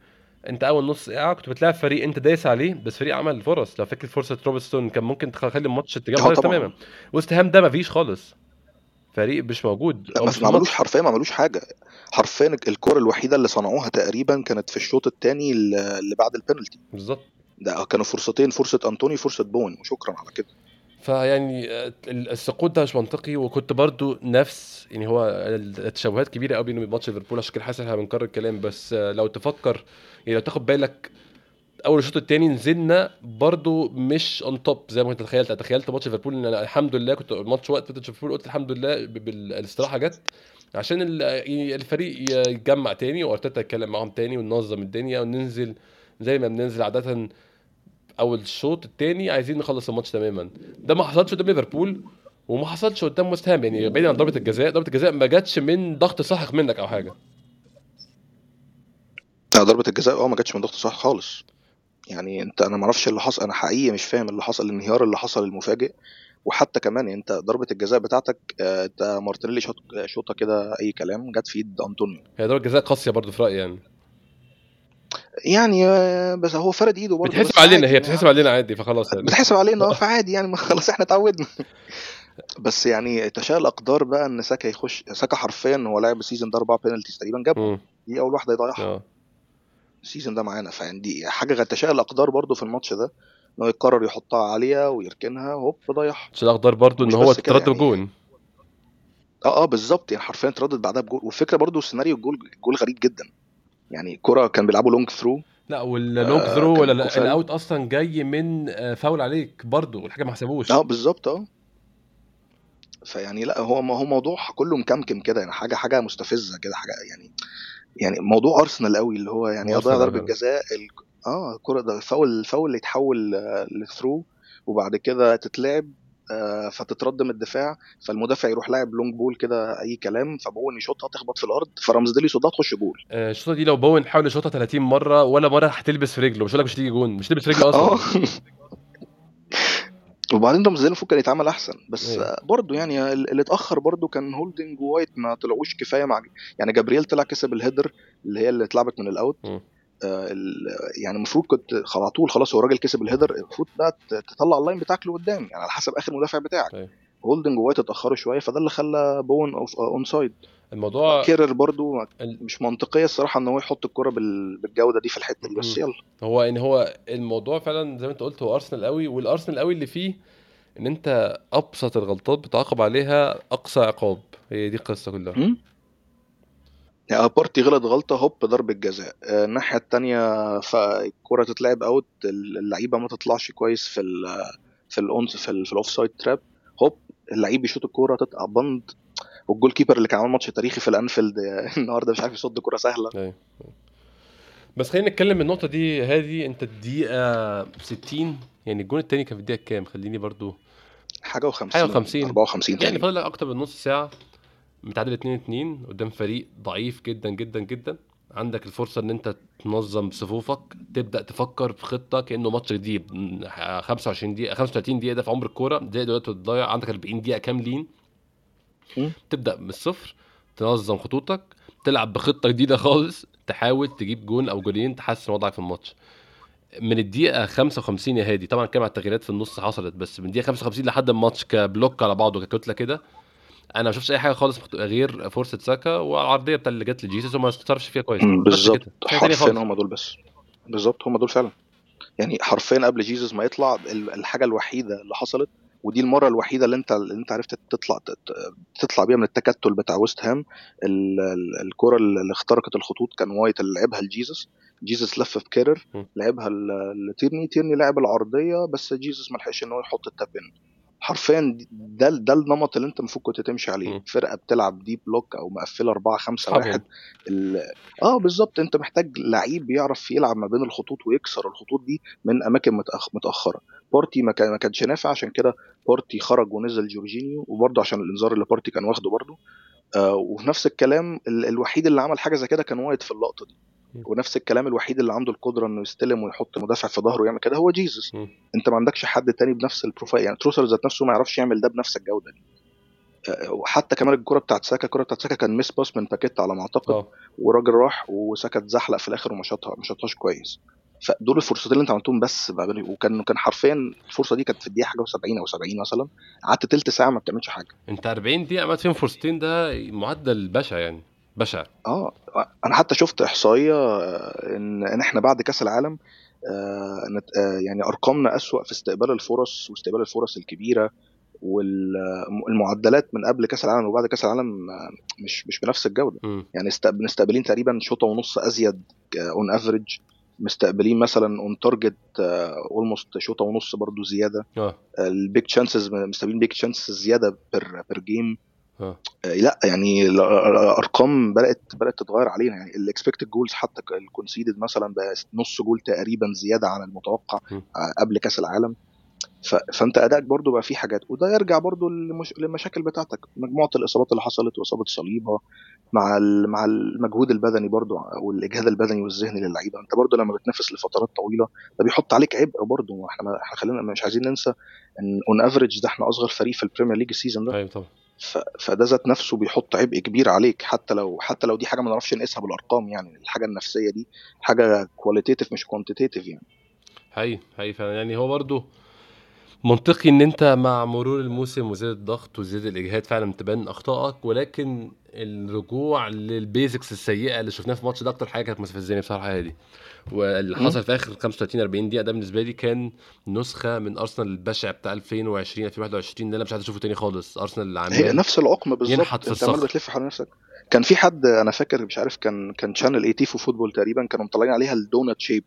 أنت أول نص ساعة كنت بتلاعب فريق أنت دايس عليه بس فريق عمل فرص. لو فاكر فرصة روبرتسون كان ممكن تخلي الماتش اتجاه تماما. وست هام ده مفيش خالص. فريق مش موجود. لا ما عملوش حرفيا ما عملوش حاجة. حرفيا الكرة الوحيدة اللي صنعوها تقريبا كانت في الشوط الثاني اللي بعد البنالتي بالظبط. ده كانوا فرصتين فرصة أنطوني فرصة بوين. وشكرا على كده. فيعني آه، السقوط ده مش منطقي. وكنت برضو نفس يعني هو التشابهات كبيرة قوي بين ماتش ليفربول. عشان كده حاسس إحنا بنكرر الكلام. بس آه، لو تفكر يعني لو تاخد بالك أول الشوط الثاني نزلنا برضو مش on top زي ما كنت تخيلت. تخيلت ماتش ليفربول إن أنا الحمد لله كنت الماتش وقت ماتش ليفربول قلت الحمد لله بالاستراحة جت. عشان يعني الفريق يتجمع تاني وأرتيتا يتكلم معاهم تاني وننظم الدنيا وننزل زي ما بننزل عادة. اول الشوط الثاني عايزين نخلص الماتش تماما. ده ما حصلش قدام ليفربول وما حصلش قدام وست هام يعني بعيد عن ضربة الجزاء. ضربة الجزاء ما جاتش من ضغط ساحق منك أو حاجة. لا ضربة الجزاء آه ما جاتش من ضغط ساحق خالص. يعني أنت أنا ما أعرفش اللي حصل أنا حقيقي مش فاهم اللي حصل الانهيار اللي حصل المفاجئ. وحتى كمان أنت ضربة الجزاء بتاعتك آه، أنت مارتينيلي شاط شوطة كده أي كلام جت في إيد أنطونيو. هي ضربة جزاء قاسية برضه في رأيي يعني. يعني آه، بس هو فرد ايده برضه بتحسب علينا هي بتحسب علينا عادي فخلاص يعني. بتحسب علينا آه فعادي يعني خلاص إحنا اتعودنا. بس يعني تشاء الأقدار بقى إن ساكا يخش ساكا حرفيا هو لاعب ال season ده أربع penalties تقريبا جابهم. دي اول واحدة يضيعها آه. ال season ده معانا فيعني دي حاجة تشاء الأقدار برضه في الماتش ده إن هو يقرر يحطها عاليه ويركنها هوب ضيعها تشاء الأقدار برضه إن هو اتردد يعني. بجول آه آه بالظبط يعني حرفيا اتردد بعدها بجول والفكرة برضه سيناريو الجول جول غريب جدا. يعني كرة كان بيلعبوا long throw لا وال long آه throw ولا ال out أصلا جاي من آه، فاول عليك برضه والحاجة ما حسبوش. آه بالظبط آه. فيعني لا هو هو موضوع كله مكمكم كده يعني حاجة حاجة مستفزة كده حاجة يعني يعني موضوع ارسنال قوي اللي هو يعني يضيع ضربة جزاء ال... آه الكره ده فاول الفاول اللي يتحول ل throw وبعد كده تتلعب آه فتترد من الدفاع فالمدافع يروح لاعب long ball كده أي كلام فبوين يشوطها تخبط في الأرض فرمزديلي يصدها تخش جول. آه الشوطة دي لو بوين حاول يشوطها 30 مرة ولا مرة هتلبس في رجله مش هقول لك مش هتيجي جون مش هتلبس في رجله أصلا. آه. وبعدين رمزديلي المفروض كان يتعمل أحسن بس إيه. برضه يعني اللي اتأخر برضه كان هولدنج ووايت ما طلعوش كفاية مع يعني جابرييل طلع كسب ال header اللي هي اللي اتلعبت من ال out. آه يعني المفروض كنت على طول خلاص هو الراجل كسب ال header المفروض بقى تطلع ال line بتاعك لقدام يعني على حسب آخر مدافع بتاعك. إيه. هولدنج ووايت اتأخروا شوية فده اللي خلى بوين onside الموضوع كيرر برضو مش منطقية الصراحة إن هو يحط الكرة بالجودة دي في الحتة دي بس يلا. هو ان هو الموضوع فعلا زي ما أنت قلت هو أرسنال قوي والأرسنال قوي اللي فيه إن أنت أبسط الغلطات بتعاقب عليها أقصى عقاب. هي دي القصة كلها. يعني بارتي غلط غلطة هوب ضربة جزاء. آه، الناحية الثانية فالكره تتلعب out اللعيبة ما تطلعش كويس في ال في ال onside في, في ال offside trap هوب اللعيب يشوط الكوره تتقع بند. وال goalkeeper اللي كان عامل ماتش تاريخي في الأنفيلد النهارده مش عارف يصد كوره سهلة. أيوه. بس خلينا نتكلم النقطة دي هذه أنت الدقيقة 60 يعني الجون الثاني كان في الدقيقة كام؟ خليني برضو حاجة و50 حاجة و50 54 يعني فاضل أكتر من نص ساعة. متعادل 2 2 قدام فريق ضعيف جدا جدا جدا. عندك الفرصة إن أنت تنظم صفوفك تبدأ تفكر في خطة كأنه ماتش جديد. 25 دقيقة 35 دقيقة ده في عمر الكورة دقيقة دلوقتي تضيع عندك 40 دقيقة كاملين تبدأ من الصفر تنظم خطوطك تلعب بخطة جديدة خالص تحاول تجيب جون أو جولين تحسن وضعك في الماتش. من الدقيقة 55 يا هادي طبعا كام على التغييرات في النص حصلت بس من الدقيقة 55 لحد الماتش ك block على بعضه ككتلة كده أنا ما شفتش أي حاجة خالص غير فرصه ساكا والعرضية بتاع اللي جت لجيسوس وما اتصرفش فيها كويس. بالظبط. حرفيا هم دول بس. بالظبط هم دول فعلا. يعني حرفيا قبل جيسوس ما يطلع الحاجة الوحيدة اللي حصلت ودي المرة الوحيدة اللي أنت اللي أنت عرفت تطلع تطلع بيها من التكتل بتاع ويست هام. الكرة اللي اخترقت الخطوط كان وايت اللي لعبها لجيسوس. جيسوس لف بكيرر لعبها لتيرني. تيرني لعب العرضية بس جيسوس ما لحقش إن هو يحط ال tap حرفيا ده ده النمط اللي أنت المفروض كنت تمشي عليه. فرقة بتلعب deep block أو مقفلة 4 5 1 آه بالظبط. أنت محتاج لعيب يعرف يلعب ما بين الخطوط ويكسر الخطوط دي من أماكن متأخ... متأخرة. بارتي ما, كان ما كانش نافع عشان كده بارتي خرج ونزل جورجينيو وبرده عشان الإنذار اللي بارتي كان واخده برده آه وفي نفس الكلام الوحيد اللي عمل حاجة زي كده كان وايت في اللقطة دي. ونفس الكلام الوحيد اللي عنده القدرة إنه يستلم ويحط مدافع في ظهره ويعمل كده هو جيسوس أنت ما عندكش حد تاني بنفس البروفايل يعني تروسر ذات نفسه ما يعرفش يعمل ده بنفس الجودة دي. آه، وحتى كمان الكرة بتاعت ساكا الكرة بتاعت ساكا كان mis-pass من باكيتا على ما أعتقد. أوه. والراجل راح وساكا اتزحلق في الآخر وما شاطها ما شاطهاش كويس. فدول الفرصتين اللي أنت عملتهم بس وكان كان حرفيا الفرصة دي كانت في الدقيقة حاجة و70 أو 70 مثلا. قعدت تلت ساعة ما بتعملش حاجة. أنت 40 دقيقة عملت فيهم فرصتين ده معدل بشع يعني. بشع آه أنا حتى شفت إحصائية آه، إن إن إحنا بعد كأس العالم آه, آه، يعني أرقامنا أسوأ في استقبال الفرص واستقبال الفرص الكبيرة والمعدلات من قبل كأس العالم وبعد كأس العالم مش مش بنفس الجودة. م. يعني مستقبلين تقريبا شوطة ونص أزيد on average مستقبلين مثلا on target almost شوطة ونص برضو زيادة. ال big chances مستقبلين big chances زيادة per per game آه. آه. لا يعني الأرقام بدات بدأت تتغير علينا. يعني ال expected goals حتى ال conceded مثلا بقى نص جول تقريبا زيادة عن المتوقع م. آه، قبل كأس العالم. فأنت أدائك برضو بقى فيه حاجات. وده يرجع برضو للمشاكل بتاعتك. مجموعة الإصابات اللي حصلت وإصابة صليبه مع مع المجهود البدني برضو والإجهاد البدني والذهني للعيبة. أنت برضو لما بتنافس لفترات طويلة ده بيحط عليك عبء برضو. إحنا إحنا خلينا مش عايزين ننسى إن on average ده إحنا أصغر فريق في البريمير ليج ال season ده. أيوه طبعا. فده ذات نفسه بيحط عبء كبير عليك حتى لو حتى لو دي حاجة ما نعرفش نقيسها بالأرقام يعني الحاجة النفسية دي حاجة qualitative مش quantitative يعني. هي هي فعلا. يعني هو برضه منطقي إن أنت مع مرور الموسم وزيادة الضغط وزيادة الإجهاد فعلا تبان أخطائك ولكن الرجوع لل basics السيئة اللي شفناها في الماتش ده أكتر حاجة كانت مستفزاني بصراحة هادي واللي حصل في آخر 35 40 دقيقة ده بالنسبة لي كان نسخة من أرسنال البشع بتاع 2020 2021 ده أنا مش عايز أشوفه تاني خالص. أرسنال اللي هي نفس العقم بالظبط. أنت عمال بتلف حول نفسك. كان في حد أنا فاكر مش عارف كان كان channel ITV Football تقريبا كانوا مطلعين عليها ال donut shape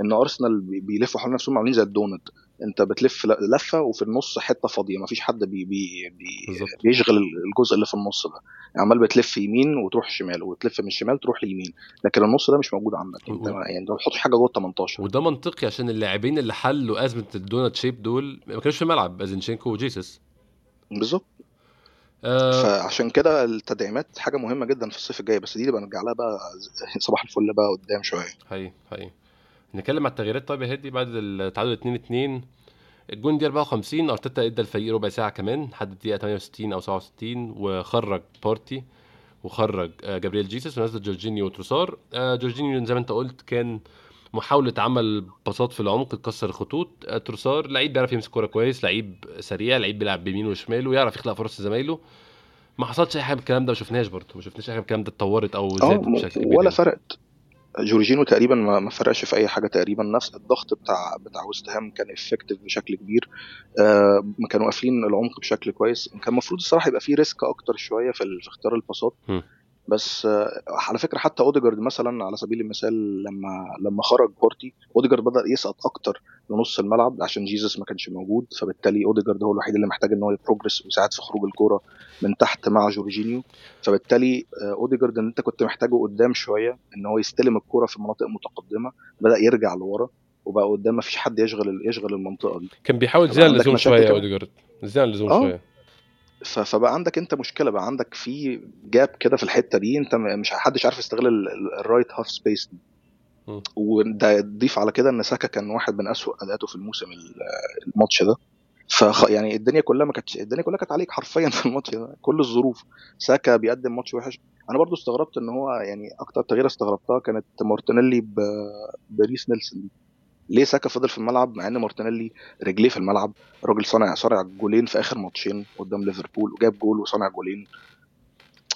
إن أرسنال بيلفوا حول نفسهم عاملين زي الدونت انت بتلف لفة وفي النص حتة فاضية ما فيش حد بي بي بي بيشغل الجزء اللي في النص ده. يعني عمال بتلف يمين وتروح شمال وتلف من الشمال تروح ليمين لكن النص ده مش موجود عندك. انت يعني ما بتحطش حاجة جوه ال 18 وده منطقي عشان اللاعبين اللي حلوا أزمة ال donut shape دول ما كانوش في الملعب زينشينكو وجيسس بالظبط. آه. فعشان كده التدعيمات حاجة مهمة جدا في الصيف الجاي بس دي اللي بنرجع لها بقى صباح الفل بقى قدام شوية. حقيقي حقيقي. نتكلم على التغييرات. طيب يا هادي بعد التعادل 2 2 الجون دي 54 أرتيتا إدى الفريق ربع ساعة كمان لحد الدقيقة 68 أو 67 وخرج بارتي وخرج آه، جابرييل جيسس ونزل جورجينيو وتروسار آه، جورجينيو زي ما انت قلت كان محاولة عمل باصات في العمق تكسر الخطوط آه، تروسار لعيب بيعرف يمسك كورة كويس لعيب سريع لعيب بيلعب بيمين وشمال ويعرف يخلق فرص لزمايله. ما حصلش أي حاجة من الكلام ده ما شفناش برضه ما شفناش أي حاجة من الكلام ده اتطورت أو زادت بشكل كبير. ولا فرقت. جورجينو تقريبا ما فرقش في أي حاجة تقريبا. نفس الضغط بتاع بتاع وست هام كان effective بشكل كبير. آه كانوا قافلين العمق بشكل كويس. كان المفروض الصراحة يبقى في risk أكتر شوية في اختيار الباصات. بس على فكرة حتى أوديجارد مثلا على سبيل المثال لما لما خرج بارتي أوديجارد بدأ يسقط أكتر لنص الملعب عشان جيزس ما كانش موجود فبالتالي أوديجارد هو الوحيد اللي محتاج إن هو ي progress ويساعد في خروج الكورة من تحت مع جورجينيو. فبالتالي أوديجارد ان أنت كنت محتاجه قدام شوية إن هو يستلم الكورة في مناطق متقدمة بدأ يرجع لورا وبقى قدام ما فيش حد يشغل يشغل المنطقة دي. كان بيحاول زي اللزوم شوية أوديجارد زي اللزوم آه. شوية. فبقى عندك انت مشكلة بقى عندك في gap كده في الحتة دي انت مش حدش عارف يستغل ال right half space دي. وده ضيف على كده إن ساكا كان واحد من اسوء أداءاته في الموسم الماتش ده. ف يعني الدنيا كلها ما كانتش الدنيا كلها كانت عليك حرفيا في الماتش ده كل الظروف. ساكا بيقدم ماتش وحش. أنا برضو استغربت إن هو يعني أكتر تغيير استغربتها كانت مارتينيلي بريس نيلسون ليه ساكا فضل في الملعب مع إن مارتينيلي رجليه في الملعب؟ راجل صانع صانع جولين في آخر ماتشين قدام ليفربول وجاب جول وصانع جولين.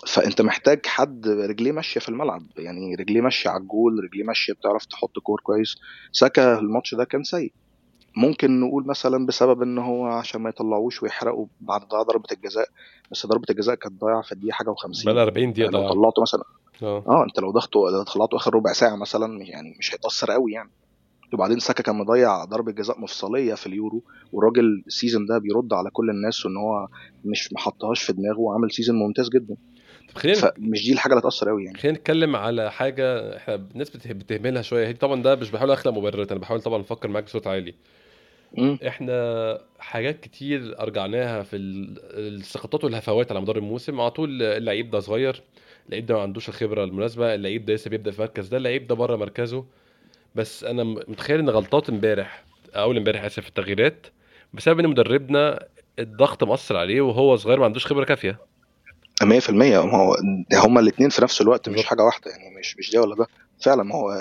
فأنت محتاج حد رجليه ماشية في الملعب يعني رجليه ماشية على الجول رجليه ماشية بتعرف تحط كور كويس. ساكا الماتش ده كان سيء. ممكن نقول مثلا بسبب إن هو عشان ما يطلعوش ويحرقوا بعد ضياع ضربة الجزاء بس ضربة الجزاء كانت ضايعة في الدقيقة حاجة و50 بقى 40 دقيقة لو طلعته مثلا آه. آه أنت لو ضغطه لو طلعته آخر ربع ساعة مثلا يعني مش هيتأثر قوي يعني. وبعدين ساكا كان مضيع ضربة جزاء مفصلية في اليورو والراجل ال season ده بيرد على كل الناس وان هو مش محطهاش في دماغه وعمل season ممتاز جدا. خلينا فمش دي الحاجة اللي هتأثر قوي يعني. خلينا نتكلم على حاجة إحنا الناس بتهملها شوية. هي طبعا ده مش بحاول أخلق مبررات أنا بحاول طبعا أفكر معاك بصوت عالي. م. إحنا حاجات كتير أرجعناها في السقطات والهفوات على مدار الموسم. على طول اللعيب ده صغير اللعيب ده ما عندوش الخبرة المناسبة اللعيب ده لسه بيبدأ في المركز ده اللعيب ده بره مركزه. بس أنا متخيل ان غلطات إمبارح أول إمبارح اسف التغييرات بسبب إن مدربنا الضغط مأثر عليه وهو صغير ما عندوش خبرة كافية. 100% ما هو هما الاثنين في نفس الوقت مش حاجة واحدة يعني مش مش ده ولا ده. فعلا ما هو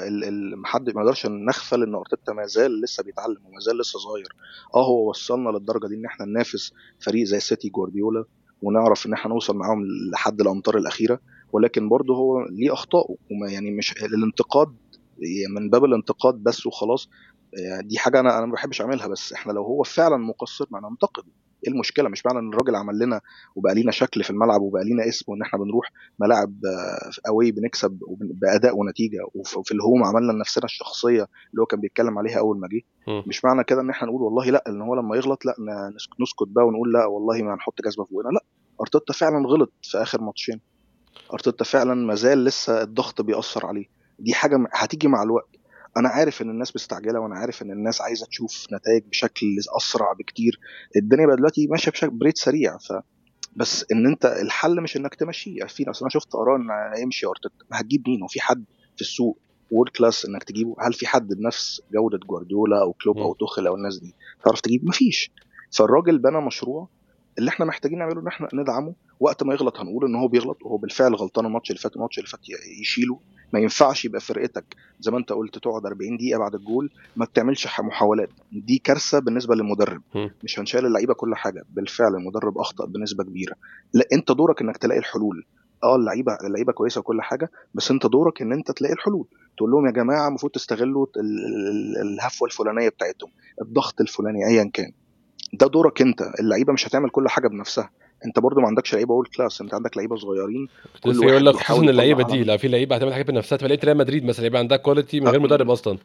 حد ما يقدرش نغفل إن ارتيتا ما زال لسه بيتعلم وما زال لسه صغير. آه هو وصلنا للدرجة دي إن إحنا ننافس فريق زي سيتي جوارديولا ونعرف إن إحنا نوصل معاهم لحد الامتار الأخيرة ولكن برضه هو ليه اخطائه وما يعني مش الانتقاد من باب الانتقاد بس وخلاص. يعني دي حاجة أنا أنا ما بحبش أعملها بس إحنا لو هو فعلا مقصر ما ننتقد إيه المشكلة؟ مش معنى إن الراجل عمل لنا وبقى لينا شكل في الملعب وبقى لينا اسم وإن إحنا بنروح ملاعب اوي بنكسب بأداء ونتيجة وفي الهوم عملنا لنفسنا الشخصية اللي هو كان بيتكلم عليها أول ما جه. مش معنى كده إن إحنا نقول والله لأ إن هو لما يغلط لأ نسكت بقى ونقول لأ والله ما هنحط جزمة فوقنا لأ أرتيتا فعلا غلط في آخر ماتشين. أرتيتا فعلا ما زال لسه الضغط بيأثر عليه. دي حاجة هتيجي مع الوقت. أنا عارف إن الناس مستعجلة وأنا عارف إن الناس عايزة تشوف نتائج بشكل أسرع بكتير. الدنيا بقى دلوقتي ماشية بشكل ب rate سريع ف بس إن أنت الحل مش إنك تمشيه. في ناس أنا شفت آراء إن يمشي ارتيتا هتجيب مين؟ وفي حد في السوق world class إنك تجيبه؟ هل في حد بنفس جودة جوارديولا أو كلوب أو توخل أو الناس دي؟ تعرف تجيب؟ مفيش. فالراجل بنى مشروع اللي إحنا محتاجين نعمله إن إحنا ندعمه. وقت ما يغلط هنقول إن هو بيغلط وهو بالفعل غلطان الماتش اللي فات الماتش اللي فات يشيله. ما ينفعش يبقى فرقتك زي ما أنت قلت تقعد 40 دقيقة بعد الجول ما بتعملش محاولات. دي كارثة بالنسبة للمدرب. مش هنشيل اللعيبة كل حاجة. بالفعل المدرب أخطأ بنسبة كبيرة. لا أنت دورك إنك تلاقي الحلول. آه اللعيبة اللعيبة كويسة وكل حاجة بس أنت دورك إن أنت تلاقي الحلول. تقول لهم يا جماعة المفروض تستغلوا الهفوة الفلانية بتاعتهم الضغط الفلاني ايا كان. ده دورك أنت. اللعيبة مش هتعمل كل حاجة بنفسها. انت برضو ما عندكش لعيبة world class انت عندك لعيبة صغيرين كل واحد يقول لك خصوصا اللعيبة دي لا في لعيبة هتعمل حاجات بنفسها تبقى لعيبه ريال مدريد مثلا لعيبه عندها quality من غير مدرب أصلا.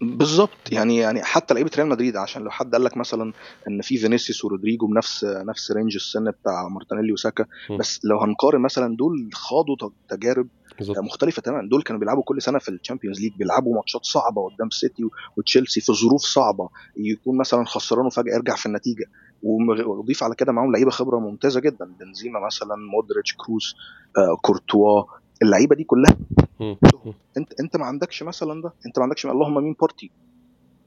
بالظبط يعني يعني حتى لعيبة ريال مدريد عشان لو حد قال لك مثلا إن في فينيسيوس ورودريجو بنفس نفس range السن بتاع مارتينيلي وساكا بس لو هنقارن مثلا دول خاضوا تجارب بالظبط. مختلفة تماما. دول كانوا بيلعبوا كل سنة في ال Champions League بيلعبوا ماتشات صعبة قدام سيتي وتشيلسي في ظروف صعبة يكون مثلا خسران وفجاه يرجع في النتيجة. وضيف على كده معاهم لعيبة خبرة ممتازة جدا. بنزيما مثلا مودريتش كروز آه، كورتوا. اللعيبة دي كلها. أنت أنت ما عندكش مثلا ده؟ أنت ما عندكش اللهم مين بارتي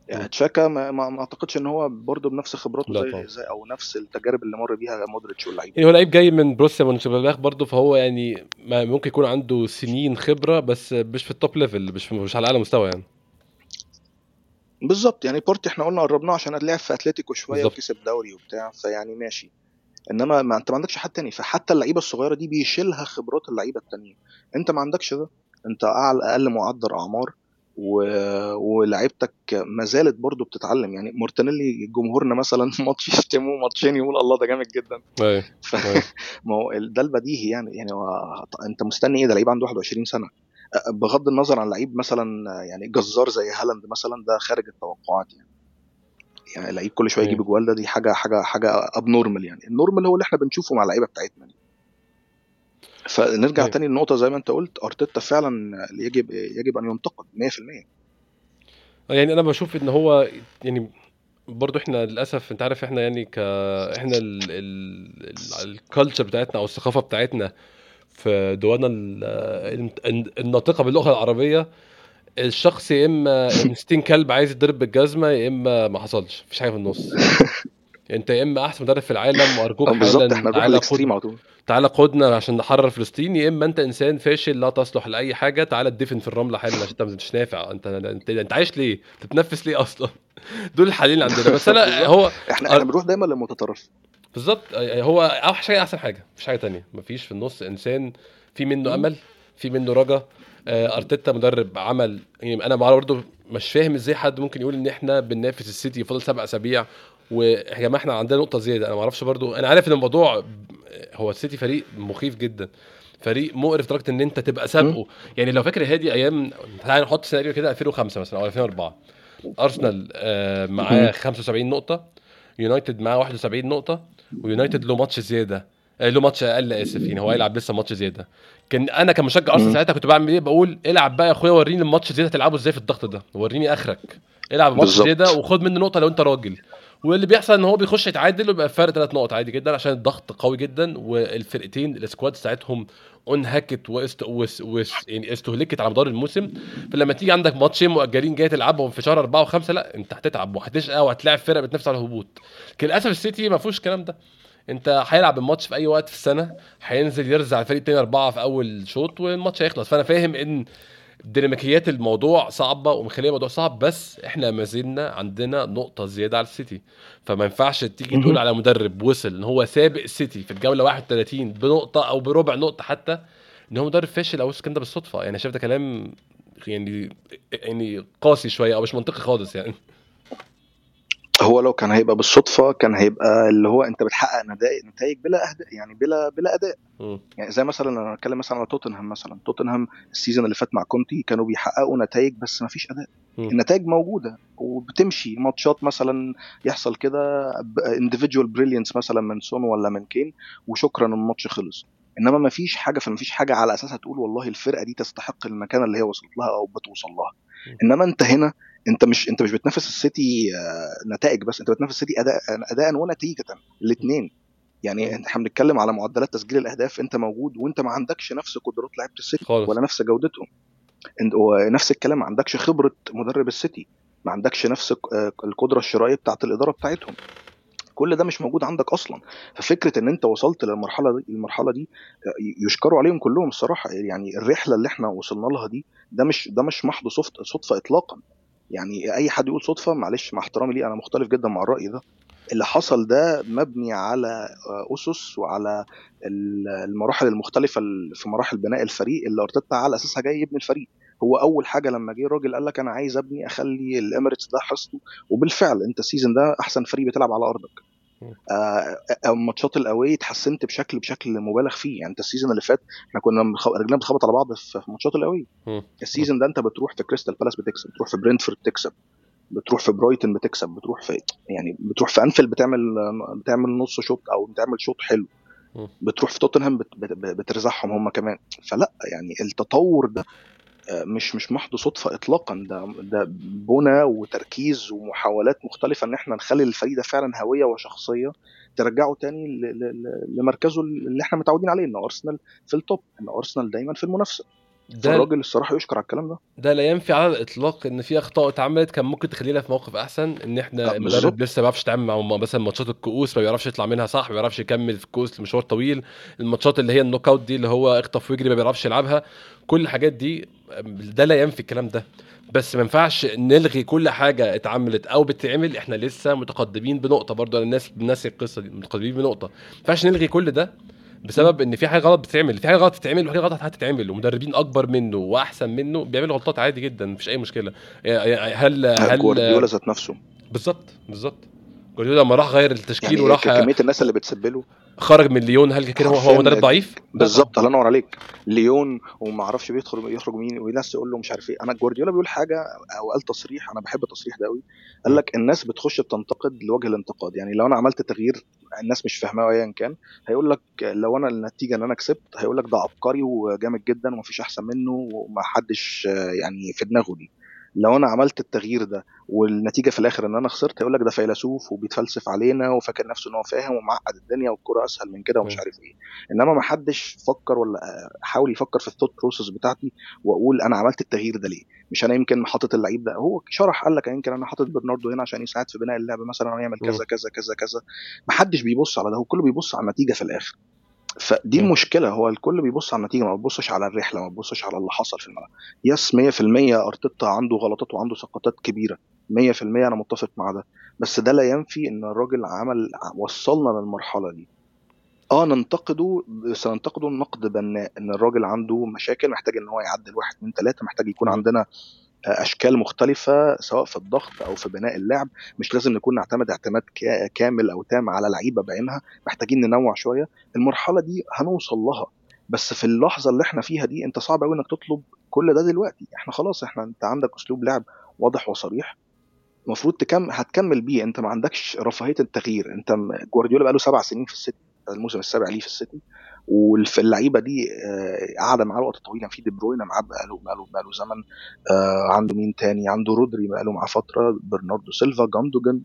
يعني تشاكا ما, ما, ما أعتقدش إن هو برضه بنفس خبراته زي, زي أو نفس التجارب اللي مر بيها مودريتش واللعيبة. يعني هو لعيب جاي من بروسيا مونشنبلاخ برضه فهو يعني ممكن يكون عنده سنين خبرة بس مش في ال top level مش مش على أعلى مستوى يعني. بالظبط يعني بارتي إحنا قلنا قربناه عشان لعب في أتلتيكو شوية وكسب دوري وبتاع فيعني ماشي. إنما ما أنت ما عندكش حد تاني فحتى اللعيبة الصغيرة دي بيشيلها خبرات اللعيبة التانيين أنت ما عندكش ده أنت اعلى أقل معدل أعمار و... ولعيبتك ما زالت برضه بتتعلم. يعني مارتينيلي جمهورنا مثلا ماتش يشتموه ماتشين يقول الله ده جامد جدا. أيوه ما هو ده البديهي يعني يعني أنت مستني إيه؟ ده لعيب عنده 21 سنة. بغض النظر عن لعيب مثلا يعني جزار زي هالاند مثلا ده خارج التوقعات يعني. يعني لعيب كل شوية يجيب جوال ده دي حاجة حاجة حاجة abnormal يعني. ال normal هو اللي إحنا بنشوفه مع اللعيبة بتاعتنا دي. فنرجع تاني للنقطه زي ما انت قلت أرتيتا فعلا يجب يجب أن ينتقد 100% يعني أنا بشوف إن هو يعني برضو إحنا للأسف أنت عارف إحنا يعني ك إحنا الكالتشر بتاعتنا أو الثقافة بتاعتنا في دولنا الناطقة باللغة العربية الشخص يا إما 60 كلب عايز يضرب بالجزمة يا إما ما حصلش مفيش حاجة في النص. أنت يا إما أحسن مدرب في العالم وأرجوك إحنا تعالى طول. تعالى قودنا عشان نحرر فلسطين يا إما أنت إنسان فاشل لا تصلح لأي حاجة تعالى ادفن في الرملة حالا عشان أنت مش نافع. أنت أنت, أنت عايش ليه؟ تتنفس ليه أصلا؟ دول الحالين اللي عندنا. بس أنا هو إحنا إحنا بنروح دايما للمتطرف بالظبط. هو اوحش حاجة أحسن حاجة. مفيش حاجة تانية. مفيش في النص إنسان في منه أمل في منه رجا. آه، أرتيتا مدرب عمل يعني أنا برضه مش فاهم إزاي حد ممكن يقول إن إحنا بننافس السيتي فاضل سبع أسابيع ويا جماعة إحنا عندنا نقطة زيادة. أنا ما أعرفش برضو أنا عارف إن الموضوع هو السيتي فريق مخيف جدا. فريق مقرف لدرجة إن أنت تبقى سابقه. يعني لو فاكر هادي أيام تعالى نحط سيناريو كده 2005 مثلا أو 2004 أرسنال آه معاه 75 نقطة. يونايتد معاه 71 نقطة. ويونايتد له ماتش زيادة. آه له ماتش أقل آسف يعني هو هيلعب لسه ماتش زيادة. كان أنا كمشجع أرسنال ساعتها كنت بعمل إيه؟ بقول إلعب بقى يا أخويا وريني الماتش زيادة هتلعبه إزاي في الضغط ده. وريني آخرك. إلعب ماتش زيادة وخد منه نقطة لو أنت راجل. واللي بيحصل إن هو بيخش يتعادل ويبقى فرق ثلاث نقط عادي جدا عشان الضغط قوي جدا والفرقتين ال squad بتاعتهم انهكت واست واس واس يعني استهلكت على مدار الموسم. فلما تيجي عندك ماتشين مؤجلين جاي تلعبهم في شهر أربعة وخمسة لا أنت هتتعب وهتشقى وهتلاعب فرق بتنافس على الهبوط. لكن للأسف السيتي ما فيهوش الكلام ده. أنت هيلعب الماتش في أي وقت في السنة هينزل يرزع الفريق التاني أربعة في أول شوط والماتش هيخلص. فأنا فاهم إن ديناميكيات الموضوع صعبة ومخلية الموضوع صعب بس إحنا ما زلنا عندنا نقطة زيادة على السيتي. فما ينفعش تيجي تقول على مدرب وصل إن هو سابق السيتي في الجولة 31 بنقطة أو بربع نقطة حتى إن هو مدرب فاشل أو الكلام ده بالصدفة. يعني شايف ده كلام يعني يعني قاسي شوية أو مش منطقي خالص يعني. هو لو كان هيبقى بالصدفة كان هيبقى اللي هو أنت بتحقق نتائج بلا اهداف يعني بلا بلا أداء. م. يعني زي مثلا أنا اتكلم مثلا على توتنهام مثلا. توتنهام ال season اللي فات مع كونتي كانوا بيحققوا نتائج بس ما فيش أداء. م. النتائج موجودة وبتمشي. ماتشات مثلا يحصل كده individual brilliance مثلا من سون ولا من كين وشكرا الماتش خلص. إنما ما فيش حاجة فما فيش حاجة على أساسها تقول والله الفرقة دي تستحق المكان اللي هي وصلت لها أو بتوصل لها. إنما أنت هنا انت مش انت مش بتنافس السيتي آه، نتائج بس انت بتنافس السيتي أداء اداء ونتيجة الاثنين يعني إحنا بنتكلم على معدلات تسجيل الأهداف انت موجود وانت ما عندكش نفس قدرات لعيبة السيتي خالص. ولا نفس جودتهم. ونفس الكلام ما عندكش خبرة مدرب السيتي ما عندكش نفس آه، القدرة الشرائية بتاعت الإدارة بتاعتهم. كل ده مش موجود عندك أصلا. ففكرة إن أنت وصلت للمرحلة دي المرحلة دي آه، يشكروا عليهم كلهم الصراحة. يعني الرحلة اللي إحنا وصلنا لها دي ده مش ده مش محض صدفة اطلاقا. يعني أي حد يقول صدفة معلش مع احترامي ليه أنا مختلف جدا مع الرأي ده. اللي حصل ده مبني على أسس وعلى المراحل المختلفة في مراحل بناء الفريق اللي ارتيتا على أساسها جاي يبني الفريق. هو أول حاجة لما جه الراجل قال لك أنا عايز أبني أخلي الإميريتس ده حصن وبالفعل أنت ال season ده أحسن فريق بتلعب على أرضك. آه ماتشات ال away اتحسنت بشكل بشكل مبالغ فيه. يعني انت ال season اللي فات إحنا كنا رجلنا بتخبط على بعض في ماتشات ال away ال season ده انت بتروح في كريستال بالاس بتكسب بتروح في برينتفورد تكسب بتروح في برايتن بتكسب بتروح في يعني بتروح في انفيلد بتعمل بتعمل نص شوط أو بتعمل شوط حلو. بتروح في توتنهام بترزعهم هم كمان. فلا يعني التطور ده آه، مش مش محض صدفة اطلاقا. ده ده بنى وتركيز ومحاولات مختلفة إن إحنا نخلي الفريق ده فعلا هوية وشخصية ترجعه تاني لمركزه اللي إحنا متعودين عليه إن أرسنال في التوب إن أرسنال دايما في المنافسة. ده الراجل الصراحة يشكر على الكلام ده. ده لا ينفي على الإطلاق إن في أخطاء اتعملت كان ممكن تخلينا في موقف أحسن إن إحنا المدرب لسه ما بيعرفش يتعامل مع مثلا ماتشات الكؤوس ما بيعرفش يطلع منها صح ما بيعرفش يكمل في الكؤوس لمشوار طويل. الماتشات اللي هي النوك أوت دي اللي هو اخطف ويجري ما بيعرفش يلعبها كل الحاجات دي ده لا ينفي الكلام ده. بس ما ينفعش نلغي كل حاجة اتعملت أو بتتعمل إحنا لسه متقدمين بنقطة برضه الناس ناسي القصة دي متقدمين بنقطة. ما ينفعش نلغي كل ده. بسبب إن في حاجة غلط بتتعمل. في حاجة غلط بتتعمل وحاجه غلط هتتعمل ومدربين أكبر منه وأحسن منه بيعملوا غلطات عادي جدا مفيش أي مشكلة. هل هل جوارديولا ذات نفسه؟ بالظبط بالظبط. جوارديولا لما راح غير التشكيل يعني وراح كمية الناس اللي بتسب له خرج من ليون هل كده هو مدرب ضعيف؟ بالظبط الله ينور عليك. ليون وما أعرفش بيدخل يخرج مين وناس تقول له مش عارف إيه. أنا جوارديولا بيقول حاجة أو قال تصريح أنا بحب التصريح ده قوي. قال لك الناس بتخش بتنتقد لوجه الانتقاد. يعني لو أنا عملت تغيير الناس مش فاهماه ايا كان هيقول لك لو أنا النتيجة إن أنا كسبت هيقول لك ده عبقري وجامد جدا ومفيش أحسن منه وما حدش يعني في دماغه دي. لو أنا عملت التغيير ده والنتيجة في الآخر إن أنا خسرت هيقول لك ده فيلسوف وبيتفلسف علينا وفاكر نفسه إن هو فاهم ومعقد الدنيا والكورة أسهل من كده ومش عارف إيه. إنما ما حدش فكر ولا حاول يفكر في ال thought process بتاعتي وأقول أنا عملت التغيير ده ليه؟ مش أنا يمكن حاطط اللعيب ده هو شرح قال لك يمكن أنا حاطط برناردو هنا عشان يساعد في بناء اللعبه مثلا ويعمل كذا كذا كذا كذا. ما حدش بيبص على ده هو كله بيبص على النتيجة في الآخر. فدي المشكلة هو الكل بيبص على النتيجة ما بيبصش على الرحلة ما بيبصش على اللي حصل في الملعب. يس 100% أرتيتا عنده غلطات وعنده سقطات كبيرة 100% أنا متفق مع ده. بس ده لا ينفي إن الراجل عمل وصلنا للمرحلة دي. آه ننتقده بس ننتقده نقد بناء إن الراجل عنده مشاكل محتاج إن هو يعدل واحد من ثلاثة محتاج يكون عندنا أشكال مختلفة سواء في الضغط أو في بناء اللعب. مش لازم نكون نعتمد اعتماد كامل أو تام على لعيبة بعينها محتاجين ننوع شوية. المرحلة دي هنوصل لها. بس في اللحظة اللي إحنا فيها دي انت صعب قوي إنك تطلب كل ده دلوقتي. إحنا خلاص إحنا انت عندك أسلوب لعب واضح وصريح. المفروض تكمل هتكمل بيه. انت ما عندكش رفاهية التغيير. انت جوارديولا بقى له سبع سنين في السيتي الموسم السابع ليه في السيتي. وفي اللعيبة دي آه، قاعدة معاه وقت طويل. يعني في دي بروين معاه بقاله بقاله بقاله زمن. آه، عنده مين تاني؟ عنده رودري بقاله معاه فترة. برناردو سيلفا جوندوجان.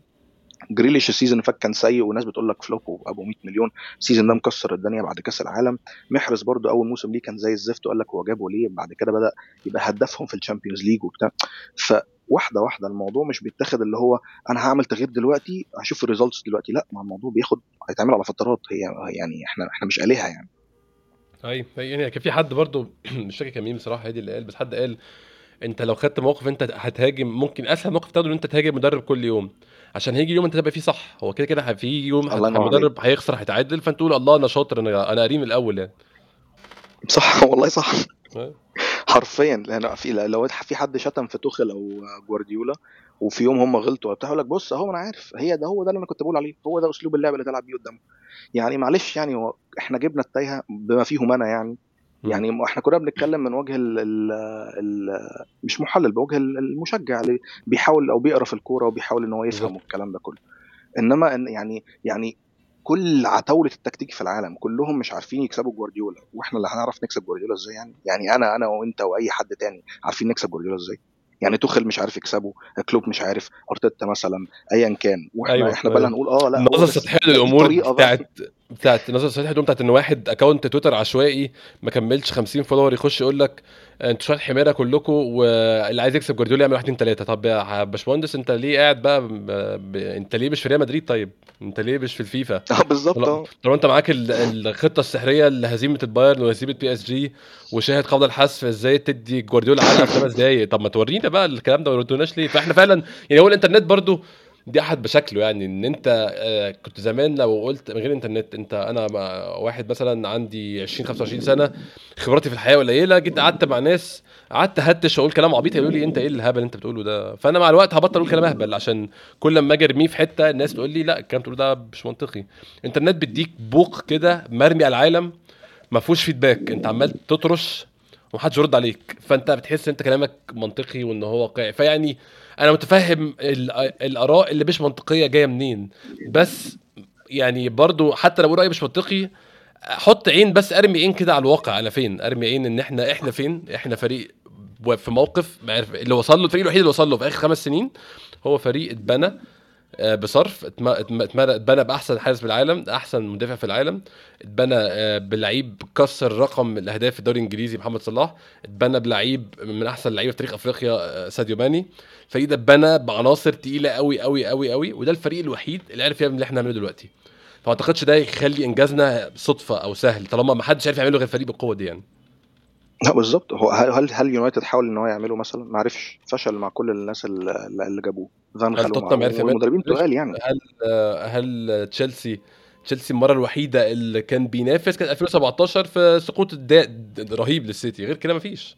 جريليش ال season اللي فات كان سيء وناس بتقول لك flop وابو 100 مليون. ال season ده مكسر الدنيا بعد كأس العالم. محرز برضو أول موسم ليه كان زي الزفت وقال لك هو جابه ليه؟ بعد كده بدأ يبقى هدافهم في الشامبيونز ليج وبتاع. ف واحدة واحدة الموضوع مش بيتاخد اللي هو أنا هعمل تغيير دلوقتي هشوف ال results دلوقتي لأ ما الموضوع بياخد هيتعمل على فترات هي يعني إحنا إحنا مش آلهة يعني. أيوه يعني كان في حد برضو مش فاكر كان مين بصراحة هادي اللي قال بس حد قال أنت لو خدت موقف أنت هتهاجم ممكن أسهل موقف تاخده إن أنت تهاجم مدرب كل يوم. عشان هيجي يوم أنت تبقى فيه صح هو كده كده في يوم المدرب هيخسر هيتعادل فأنت تقول الله أنا شاطر أنا أنا قريم الأول يعني. صح والله صح. حرفيا لأن في لو في حد شتم في توخل أو جوارديولا وفي يوم هم غلطوا وبتاع لك بص أهو أنا عارف هي ده هو ده اللي أنا كنت بقول عليه هو ده أسلوب اللعب اللي تلعب بيه قدامه. يعني معلش يعني هو إحنا جبنا التايهة بما فيهم أنا يعني. يعني إحنا كنا بنتكلم من وجه ال ال ال مش محلل بوجه المشجع اللي بيحاول أو بيقرا في الكورة وبيحاول إن هو يفهم الكلام ده كله. إنما يعني يعني كل عتاولة التكتيك في العالم كلهم مش عارفين يكسبوا جوارديولا وإحنا اللي هنعرف نكسب جوارديولا إزاي يعني يعني أنا أنا وأنت وأي حد تاني عارفين نكسب جوارديولا إزاي يعني توخل مش عارف يكسبه كلوب مش عارف أرتيتا مثلا ايا كان وإحنا أيوة إحنا بقى أيوة. نقول آه لا نظره سطحيه للأمور بتاعت بتاعت نظره سطحيه بتاعت إن واحد account تويتر عشوائي ما كملش 50 follower يخش يقول لك أنتوا شوية حمير كلكم واللي عايز يكسب جوارديولا يعمل واحد اثنين ثلاثة طب يا باشمهندس انت ليه قاعد بقى ب... ب... انت ليه مش في ريال مدريد طيب؟ انت ليه مش في الفيفا؟ آه بالظبط آه طب انت معاك الخطة السحرية لهزيمه البايرن وهزيمة بي اس جي وشاهد قبل الحذف إزاي تدي جوارديولا علقه في خمس دقايق طب ما تورينا بقى الكلام ده ما ليه؟ فاحنا فعلا يعني هو الإنترنت برضو دي أحد بشكله يعني إن أنت آه، كنت زمان لو قلت من غير إنترنت أنت أنا واحد مثلا عندي 20 25 سنة خبراتي في الحياة قليلة جيت قعدت مع ناس قعدت اهتش واقول كلام عبيط يقولوا لي أنت إيه الهبل اللي أنت بتقوله ده؟ فأنا مع الوقت هبطل أقول كلام أهبل عشان كل ما أجي أرميه في حتة الناس تقول لي لا الكلام تقوله ده مش منطقي. الانترنت بيديك بوق كده مرمي على العالم ما فيهوش فيدباك أنت عمال تطرش ومحدش يرد عليك. فأنت بتحس أنت كلامك منطقي وإن هو واقعي. فيعني أنا متفهم الآراء اللي مش منطقية جاية منين بس يعني برضو حتى لو رأيي مش منطقي حط عين بس أرمي عين كده على الواقع. أنا فين؟ أرمي عين إن إحنا إحنا فين؟ إحنا فريق في موقف اللي وصل له الفريق الوحيد اللي وصل له في آخر خمس سنين هو فريق اتبنى آه، بصرف اتبنى بأحسن حارس بالعالم أحسن مدافع في العالم اتبنى آه، بلعيب كسر رقم الأهداف في الدوري الإنجليزي محمد صلاح اتبنى بلعيب من أحسن اللعيبه في تاريخ أفريقيا آه، ساديو ماني. الفريق ده اتبنى بعناصر تقيلة قوي قوي قوي قوي وده الفريق الوحيد اللي عرف يعمل اللي إحنا بنعمله دلوقتي. فما اعتقدش ده يخلي إنجازنا صدفة أو سهل طالما ما حدش عارف يعمله غير فريق بالقوة دي يعني. لا بالظبط. هو هل هل يونايتد حاول إن هو يعمله مثلا؟ ما عرفش. فشل مع كل الناس اللي جابوه. فان هل توتنهام عرف المدربين تقال يعني. هل هل تشيلسي تشيلسي المرة الوحيدة اللي كان بينافس كانت 2017 في سقوط رهيب للسيتي. غير كده مفيش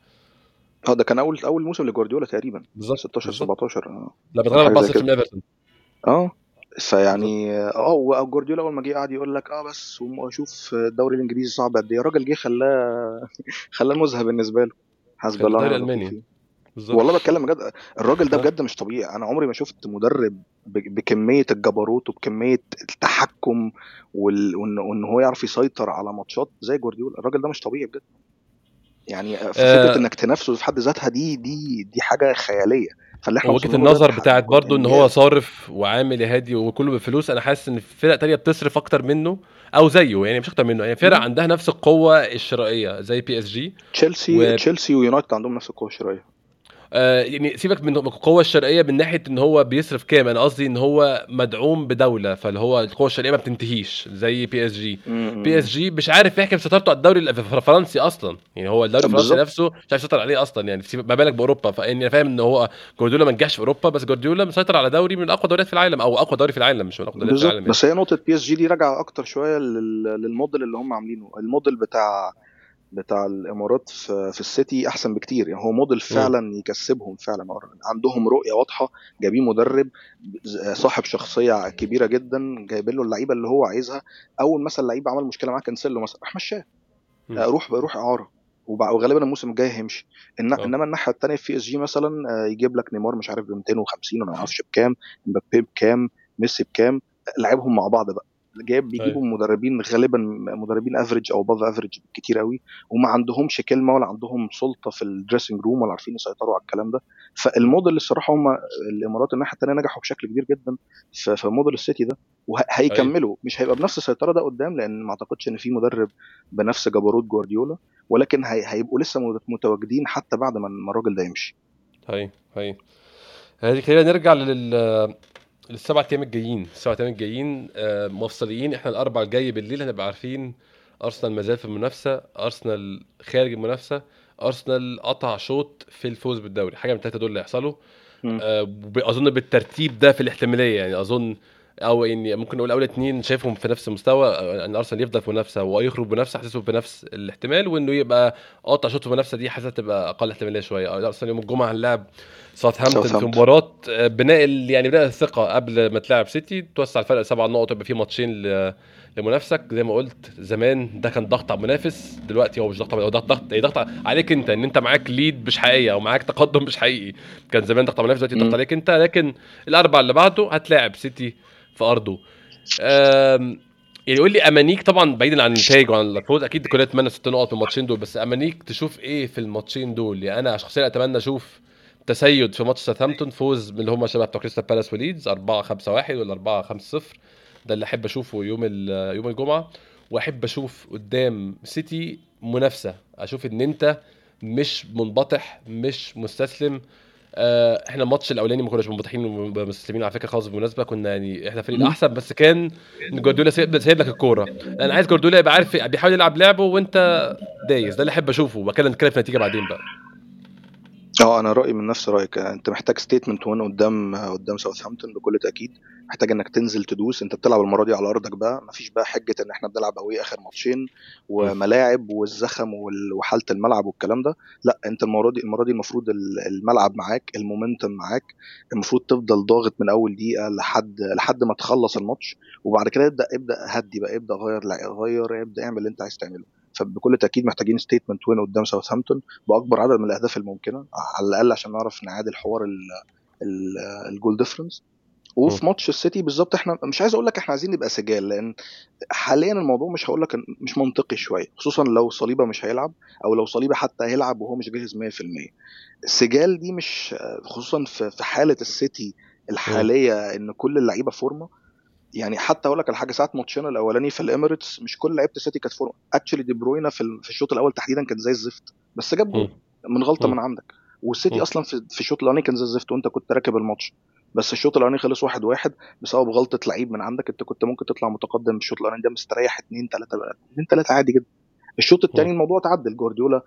آه ده كان أول أول موسم لجوارديولا تقريبا بالظبط 16 17 آه. لا بتغلب 4 0 من ايفرتون آه فيعني آه وجوارديولا أول ما جه قعد يقول لك آه بس وشوف الدوري الإنجليزي صعب قد إيه. الراجل جه خلاه خلاه مزهق بالنسبة له. حسب الله الدوري الالماني بالظبط. والله بتكلم بجد الراجل ده بجد مش طبيعي. أنا عمري ما شفت مدرب بكمية الجبروت وبكمية التحكم وإن هو يعرف يسيطر على ماتشات زي جوارديولا. الراجل ده مش طبيعي بجد. يعني فكره آه. إنك تنافسه في حد ذاتها دي دي دي حاجة خيالية. فاللي إحنا وجهة النظر بتاعت برضو إن هو صارف وعامل هادي وكله بفلوس أنا حاسس إن فرق تانية بتصرف أكتر منه أو زيه يعني مش أكتر منه. يعني فرق عندها نفس القوة الشرائية زي بي اس جي تشيلسي و... تشيلسي ويونايتد عندهم نفس القوة الشرائية. آه يعني سيبك من القوة الشرائية من ناحية إن هو بيصرف كام أنا قصدي إن هو مدعوم بدولة فاللي هو القوة الشرائية ما بتنتهيش زي بي اس جي بي اس جي مش عارف يحكم سيطرته على الدوري الفرنسي أصلا. يعني هو الدوري الفرنسي نفسه مش عارف يسيطر عليه أصلا. يعني ما بالك بأوروبا. فاني أنا فاهم إن هو جوارديولا ما نجحش في أوروبا بس جوارديولا مسيطر على دوري من أقوى دوريات في العالم أو أقوى دوري في العالم مش من أقوى دوريات في العالم يعني. بس هي نقطة بي اس جي دي راجعة أكتر شوية للموديل اللي هم عاملينه. الموديل بتاع بتاع الامارات في, في السيتي احسن بكتير. يعني هو موديل فعلا يكسبهم فعلا. عندهم رؤية واضحة. جايبين مدرب صاحب شخصية كبيرة جدا جايبين له اللعيبة اللي هو عايزها. أول مثلا لعيب عمل مشكلة معاه كانسيلو مثلا. راح مشاه. روح روح إعارة. وغالبا الموسم الجاي هيمشي. إن... إنما الناحية الثانية بي إس جي مثلا يجيب لك نيمار مش عارف ب 250 ولا ما أعرفش بكام. مبابي بكام. ميسي بكام. لعبهم مع بعض بقى. جايب بيجيبوا أيوة. مدربين غالبا مدربين average أو above average كتير قوي وما عندهمش كلمة ولا عندهم سلطة في ال dressing room ولا عارفين يسيطروا على الكلام ده. فالموديل الصراحة هم الإمارات الناحية الثانية نجحوا بشكل كبير جدا في موديل السيتي ده وهيكملوا مش هيبقى بنفس السيطرة ده قدام لأن ما أعتقدش إن في مدرب بنفس جبروت جوارديولا ولكن هيبقوا لسه متواجدين حتى بعد ما الراجل ده يمشي. هاي هاي هذه خلينا نرجع لل السبع أيام الجايين السبع أيام الجايين آه، مفصليين. إحنا الأربع الجاي بالليل هنبقى عارفين أرسنال مازال في المنافسة أرسنال خارج المنافسة أرسنال قطع شوط في الفوز بالدوري. حاجة من الثلاثه دول اللي هيحصلوا. آه أظن بالترتيب ده في الاحتمالية يعني. أظن أو يعني ممكن نقول أول اثنين شايفهم في نفس المستوى إن أرسنال يفضل في منافسه ويخرج بنفسه حاسسه بنفس الاحتمال وإنه يبقى قاطع شوط في المنافسة دي حاسسها تبقى أقل احتمالية شوية. أرسنال يوم الجمعة هنلعب ساوثهامبتون في مباراة آه، بناء يعني بناء الثقة قبل ما تلعب سيتي توسع الفرق سبع نقط يبقى في ماتشين لمنافسك. زي ما قلت زمان ده كان ضغط على المنافس دلوقتي هو مش ضغط هو ضغط ضغط ضغط عليك انت ان انت معاك lead مش حقيقي أو معاك تقدم مش حقيقي. كان زمان ضغط على المنافس دلوقتي ضغط عليك انت لكن الاربع اللي بعده هتلاعب سيتي في أرضه. يعني قول لي أمانيك طبعا بعيدا عن النتائج وعن الفوز أكيد كلنا نتمنى ست نقط في الماتشين دول بس أمانيك تشوف إيه في الماتشين دول؟ يعني أنا شخصيا أتمنى أشوف تسيد في ماتش ساوثهامبتون فوز من اللي هم شبه بتوع كريستال بالاس وليدز 4 5 1 ولا 4 5 0 ده اللي أحب أشوفه يوم يوم الجمعة. وأحب أشوف قدام سيتي منافسة. أشوف إن أنت مش منبطح مش مستسلم. آه، إحنا الماتش الأولاني ما كناش منبطحين ومستسلمين على فكرة خالص بالمناسبة. كنا يعني إحنا فريق الاحسن بس كان جوارديولا سايب لك الكورة. أنا عايز جوارديولا يبقى عارف بيحاول يلعب لعبه وأنت دايس. ده اللي أحب أشوفه. وبعد كده نتكلم في النتيجه بعدين بقى. آه أنا رأيي من نفس رأيك. انت محتاج statement win قدام قدام ساوثهامبتون بكل تأكيد. محتاج انك تنزل تدوس. انت بتلعب المرة دي على أرضك بقى. مفيش بقى حجة ان إحنا بنلعب قوي آخر ماتشين وملاعب والزخم وحالة الملعب والكلام ده. لا انت المرة دي المرة دي المفروض الملعب معاك ال momentum معاك. المفروض تفضل ضاغط من أول دقيقة لحد لحد ما تخلص الماتش. وبعد كده ابدأ ابدأ هدي بقى ابدأ غير غير ابدأ اعمل اللي انت عايز تعمله. فبكل تأكيد محتاجين statement win قدام ساوثهامبتون بأكبر عدد من الأهداف الممكنة على الأقل عشان نعرف نعادل حوار ال goal difference وفي ماتش السيتي بالظبط إحنا مش عايز أقول لك إحنا عايزين نبقى سجال لأن حاليا الموضوع مش هقول لك مش منطقي شوية خصوصا لو صليبة مش هيلعب أو لو صليبة حتى هيلعب وهو مش جاهز 100% السجال دي مش خصوصا في حالة السيتي الحالية إن كل اللعيبة فورمة يعني حتى أقول لك على حاجة ساعة ماتشنا الأولاني في الإميريتس مش كل لعيبة السيتي كانت form actually دي بروينا في, في الشوط الأول تحديدا كان زي الزفت. بس جاب جول من غلطة. من عندك. والسيتي أصلا في, في الشوط الأولاني كان زي الزفت وأنت كنت راكب الماتش. بس الشوط الأولاني خلص واحد واحد بسبب غلطة لعيب من عندك. أنت كنت ممكن تطلع متقدم الشوط الأولاني ده مستريح 2 3 2 3 عادي جدا. الشوط الثاني الموضوع تعدل جوارديولا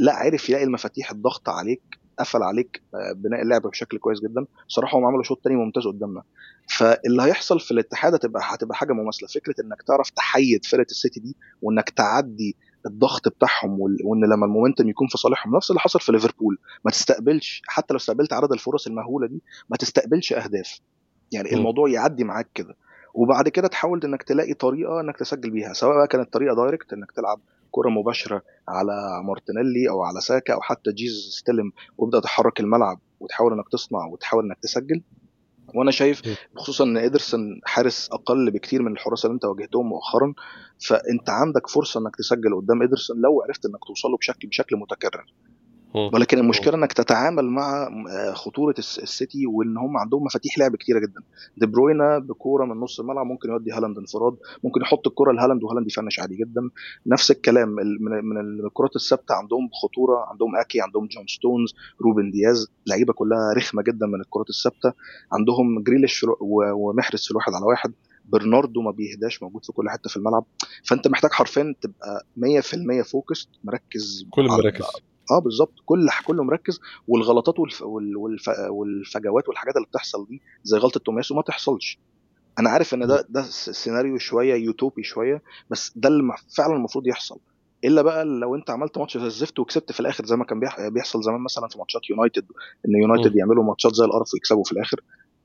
لا عرف يلاقي المفاتيح الضغط عليك. قفل عليك آه، بناء اللعبه بشكل كويس جدا. صراحة هم عملوا شوط تاني ممتاز قدامنا. فاللي هيحصل في الاتحاد هتبقى هتبقى حاجة مماثلة. فكرة إنك تعرف تحيد فرقة السيتي دي وإنك تعدي الضغط بتاعهم وإن لما المومنتم يكون في صالحهم. نفس اللي حصل في ليفربول. ما تستقبلش حتى لو استقبلت عدد الفرص المهولة دي ما تستقبلش أهداف. يعني م. الموضوع يعدي معاك كده. وبعد كده تحاول إنك تلاقي طريقة إنك تسجل بيها. سواء كانت طريقة direct إنك تلعب كرة مباشرة على مارتينيلي أو على ساكا أو حتى جيسوس استلم وابدأ تحرك الملعب وتحاول إنك تصنع وتحاول إنك تسجل. وأنا شايف خصوصا إن ادرسون حارس أقل بكتير من الحراس اللي أنت واجهتهم مؤخرا فأنت عندك فرصة إنك تسجل قدام ادرسون لو عرفت إنك توصل له بشكل بشكل متكرر. ولكن المشكلة إنك تتعامل مع آه، خطورة السيتي وإن هم عندهم مفاتيح لعب كتيرة جدا. دي بروينا بكورة من نص الملعب ممكن يودي هالاند انفراد ممكن يحط الكرة لهالاند وهالاند ي finish عادي جدا. نفس الكلام من الكرات الثابتة عندهم خطورة عندهم أكيه عندهم جون ستونز روبن دياز لعيبه كلها رخمة جدا من الكرات الثابتة. عندهم جريليش ومحرز في الواحد على واحد. برناردو ما بيهداش موجود في كل حتة في الملعب. فأنت محتاج حرفيا تبقى 100% focus مركز كل مركز. آه بالظبط كل كله مركز والغلطات والف... والف... والفجوات والحاجات اللي بتحصل دي زي غلطة توماسو ما تحصلش. أنا عارف إن ده ده سيناريو شوية يوتوبي شوية بس ده اللي فعلا المفروض يحصل. إلا بقى لو أنت عملت ماتش زي الزفت وكسبت في الآخر زي ما كان بيحصل زمان مثلا في ماتشات يونايتد إن يونايتد يعملوا ماتشات زي القرف ويكسبوا في الآخر.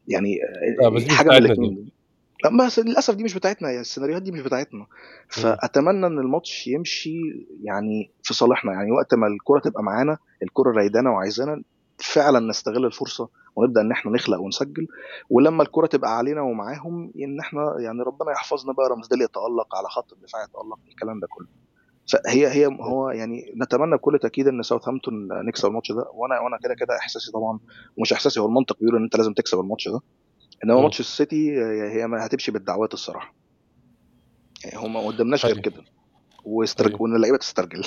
يعني آه حاجة من الاثنين بس للأسف دي مش بتاعتنا يعني السيناريوهات دي مش بتاعتنا. فأتمنى إن الماتش يمشي يعني في صالحنا. يعني وقت ما الكرة تبقى معانا الكرة رايدانا وعايزانا فعلا نستغل الفرصة ونبدأ إن إحنا نخلق ونسجل. ولما الكرة تبقى علينا ومعاهم إن إحنا يعني ربنا يحفظنا بقى رمزديل يتألق على خط الدفاع يتألق الكلام ده كله. فهي هي هو يعني نتمنى بكل تأكيد إن ساوثهامبتون نكسب الماتش ده. وأنا وأنا كده كده إحساسي طبعا ومش إحساسي هو المنطق بيقول إن أنت لازم تكسب الماتش ده. إنما ماتش السيتي هي ما هتمشي بالدعوات الصراحة. يعني هم ما قدامناش غير كده. ويسترج... وإن اللعيبة تسترجل.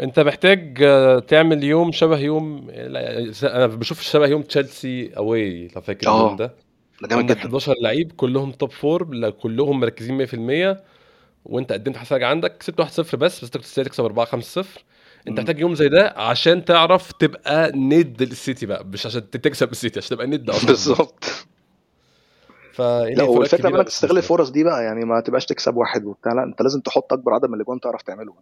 أنت محتاج تعمل يوم شبه يوم أنا بشوف شبه يوم تشيلسي away لو فاكر اليوم ده. ده جامد جدا. 11 لعيب كلهم top form كلهم مركزين 100% وأنت قدمت حاجة عندك كسبت 1-0 بس بس تكسب 4 5 0 انت محتاج يوم زي ده عشان تعرف تبقى ند للسيتي بقى مش عشان تكسب السيتي عشان تبقى ند أصلا. بالظبط. لا والفكرة انك تستغل الفرص دي بقى يعني ما تبقاش تكسب واحد وبتاع لا انت لازم تحط أكبر عدد من الأجوان تعرف تعمله.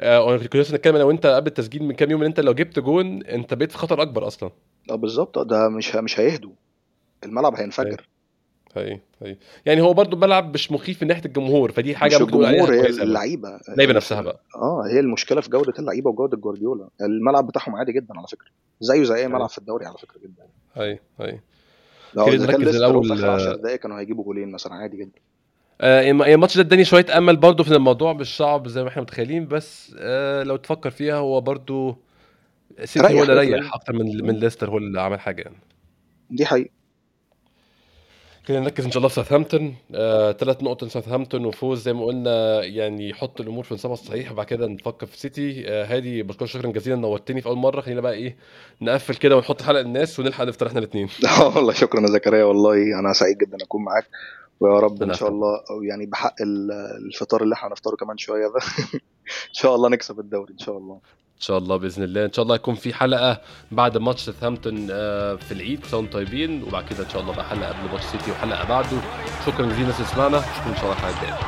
آه كنت لسه نتكلم أنا وانت قبل التسجيل من كام يوم إن أنت لو جبت جون أنت بقيت في خطر أكبر أصلا. آه بالظبط. ده مش مش هيهدوا. الملعب هينفجر. هي هي. يعني هو برضه بلعب مش مخيف من ناحية الجمهور فدي حاجة مش الجمهور هي اللعيبة. اللعيبة نفسها بقى. آه هي المشكلة في جودة اللعيبة وجودة جوارديولا. الملعب بتاعهم عادي جدا على فكرة. زيه زي أي ملعب في الدوري على فكرة جدا. اي اي لو إذا كان الأول في 10 دقائق كانوا هيجيبوا جولين مثلا عادي جدا. آه الماتش ده اداني شوية أمل برضه في الموضوع مش صعب زي ما إحنا متخيلين بس آه لو تفكر فيها هو برضه سيتي هو اللي ريح أكتر من من ليستر هو اللي عمل حاجة يعني. دي حقيقة. كده نركز إن شاء الله في ساوثهامبتون. ثلاث آه، نقط لساوثهامبتون وفوز زي ما قلنا يعني يحط الأمور في نصابها الصحيح وبعد كده نفكر في سيتي. آه هادي بشكرك شكرا جزيلا نورتني في أول مرة. خلينا بقى إيه نقفل كده ونحط حلقة الناس ونلحق نفطر إحنا الاثنين آه والله شكرا يا زكريا والله أنا سعيد جدا أكون معاك. ويا رب إن شاء الله يعني بحق الفطار اللي إحنا هنفطره كمان شوية ده. إن شاء الله نكسب الدوري إن شاء الله. شاء الله بإذن الله. إن شاء الله يكون في حلقة بعد ماتش ساوثهامبتون آه، في العيد كل طيبين وبعد كده إن شاء الله بقى حلقة قبل ماتش سيتي وحلقة بعده. شكرا جزيلا لسمعنا اشوفكم إن شاء الله الحلقة الجاية.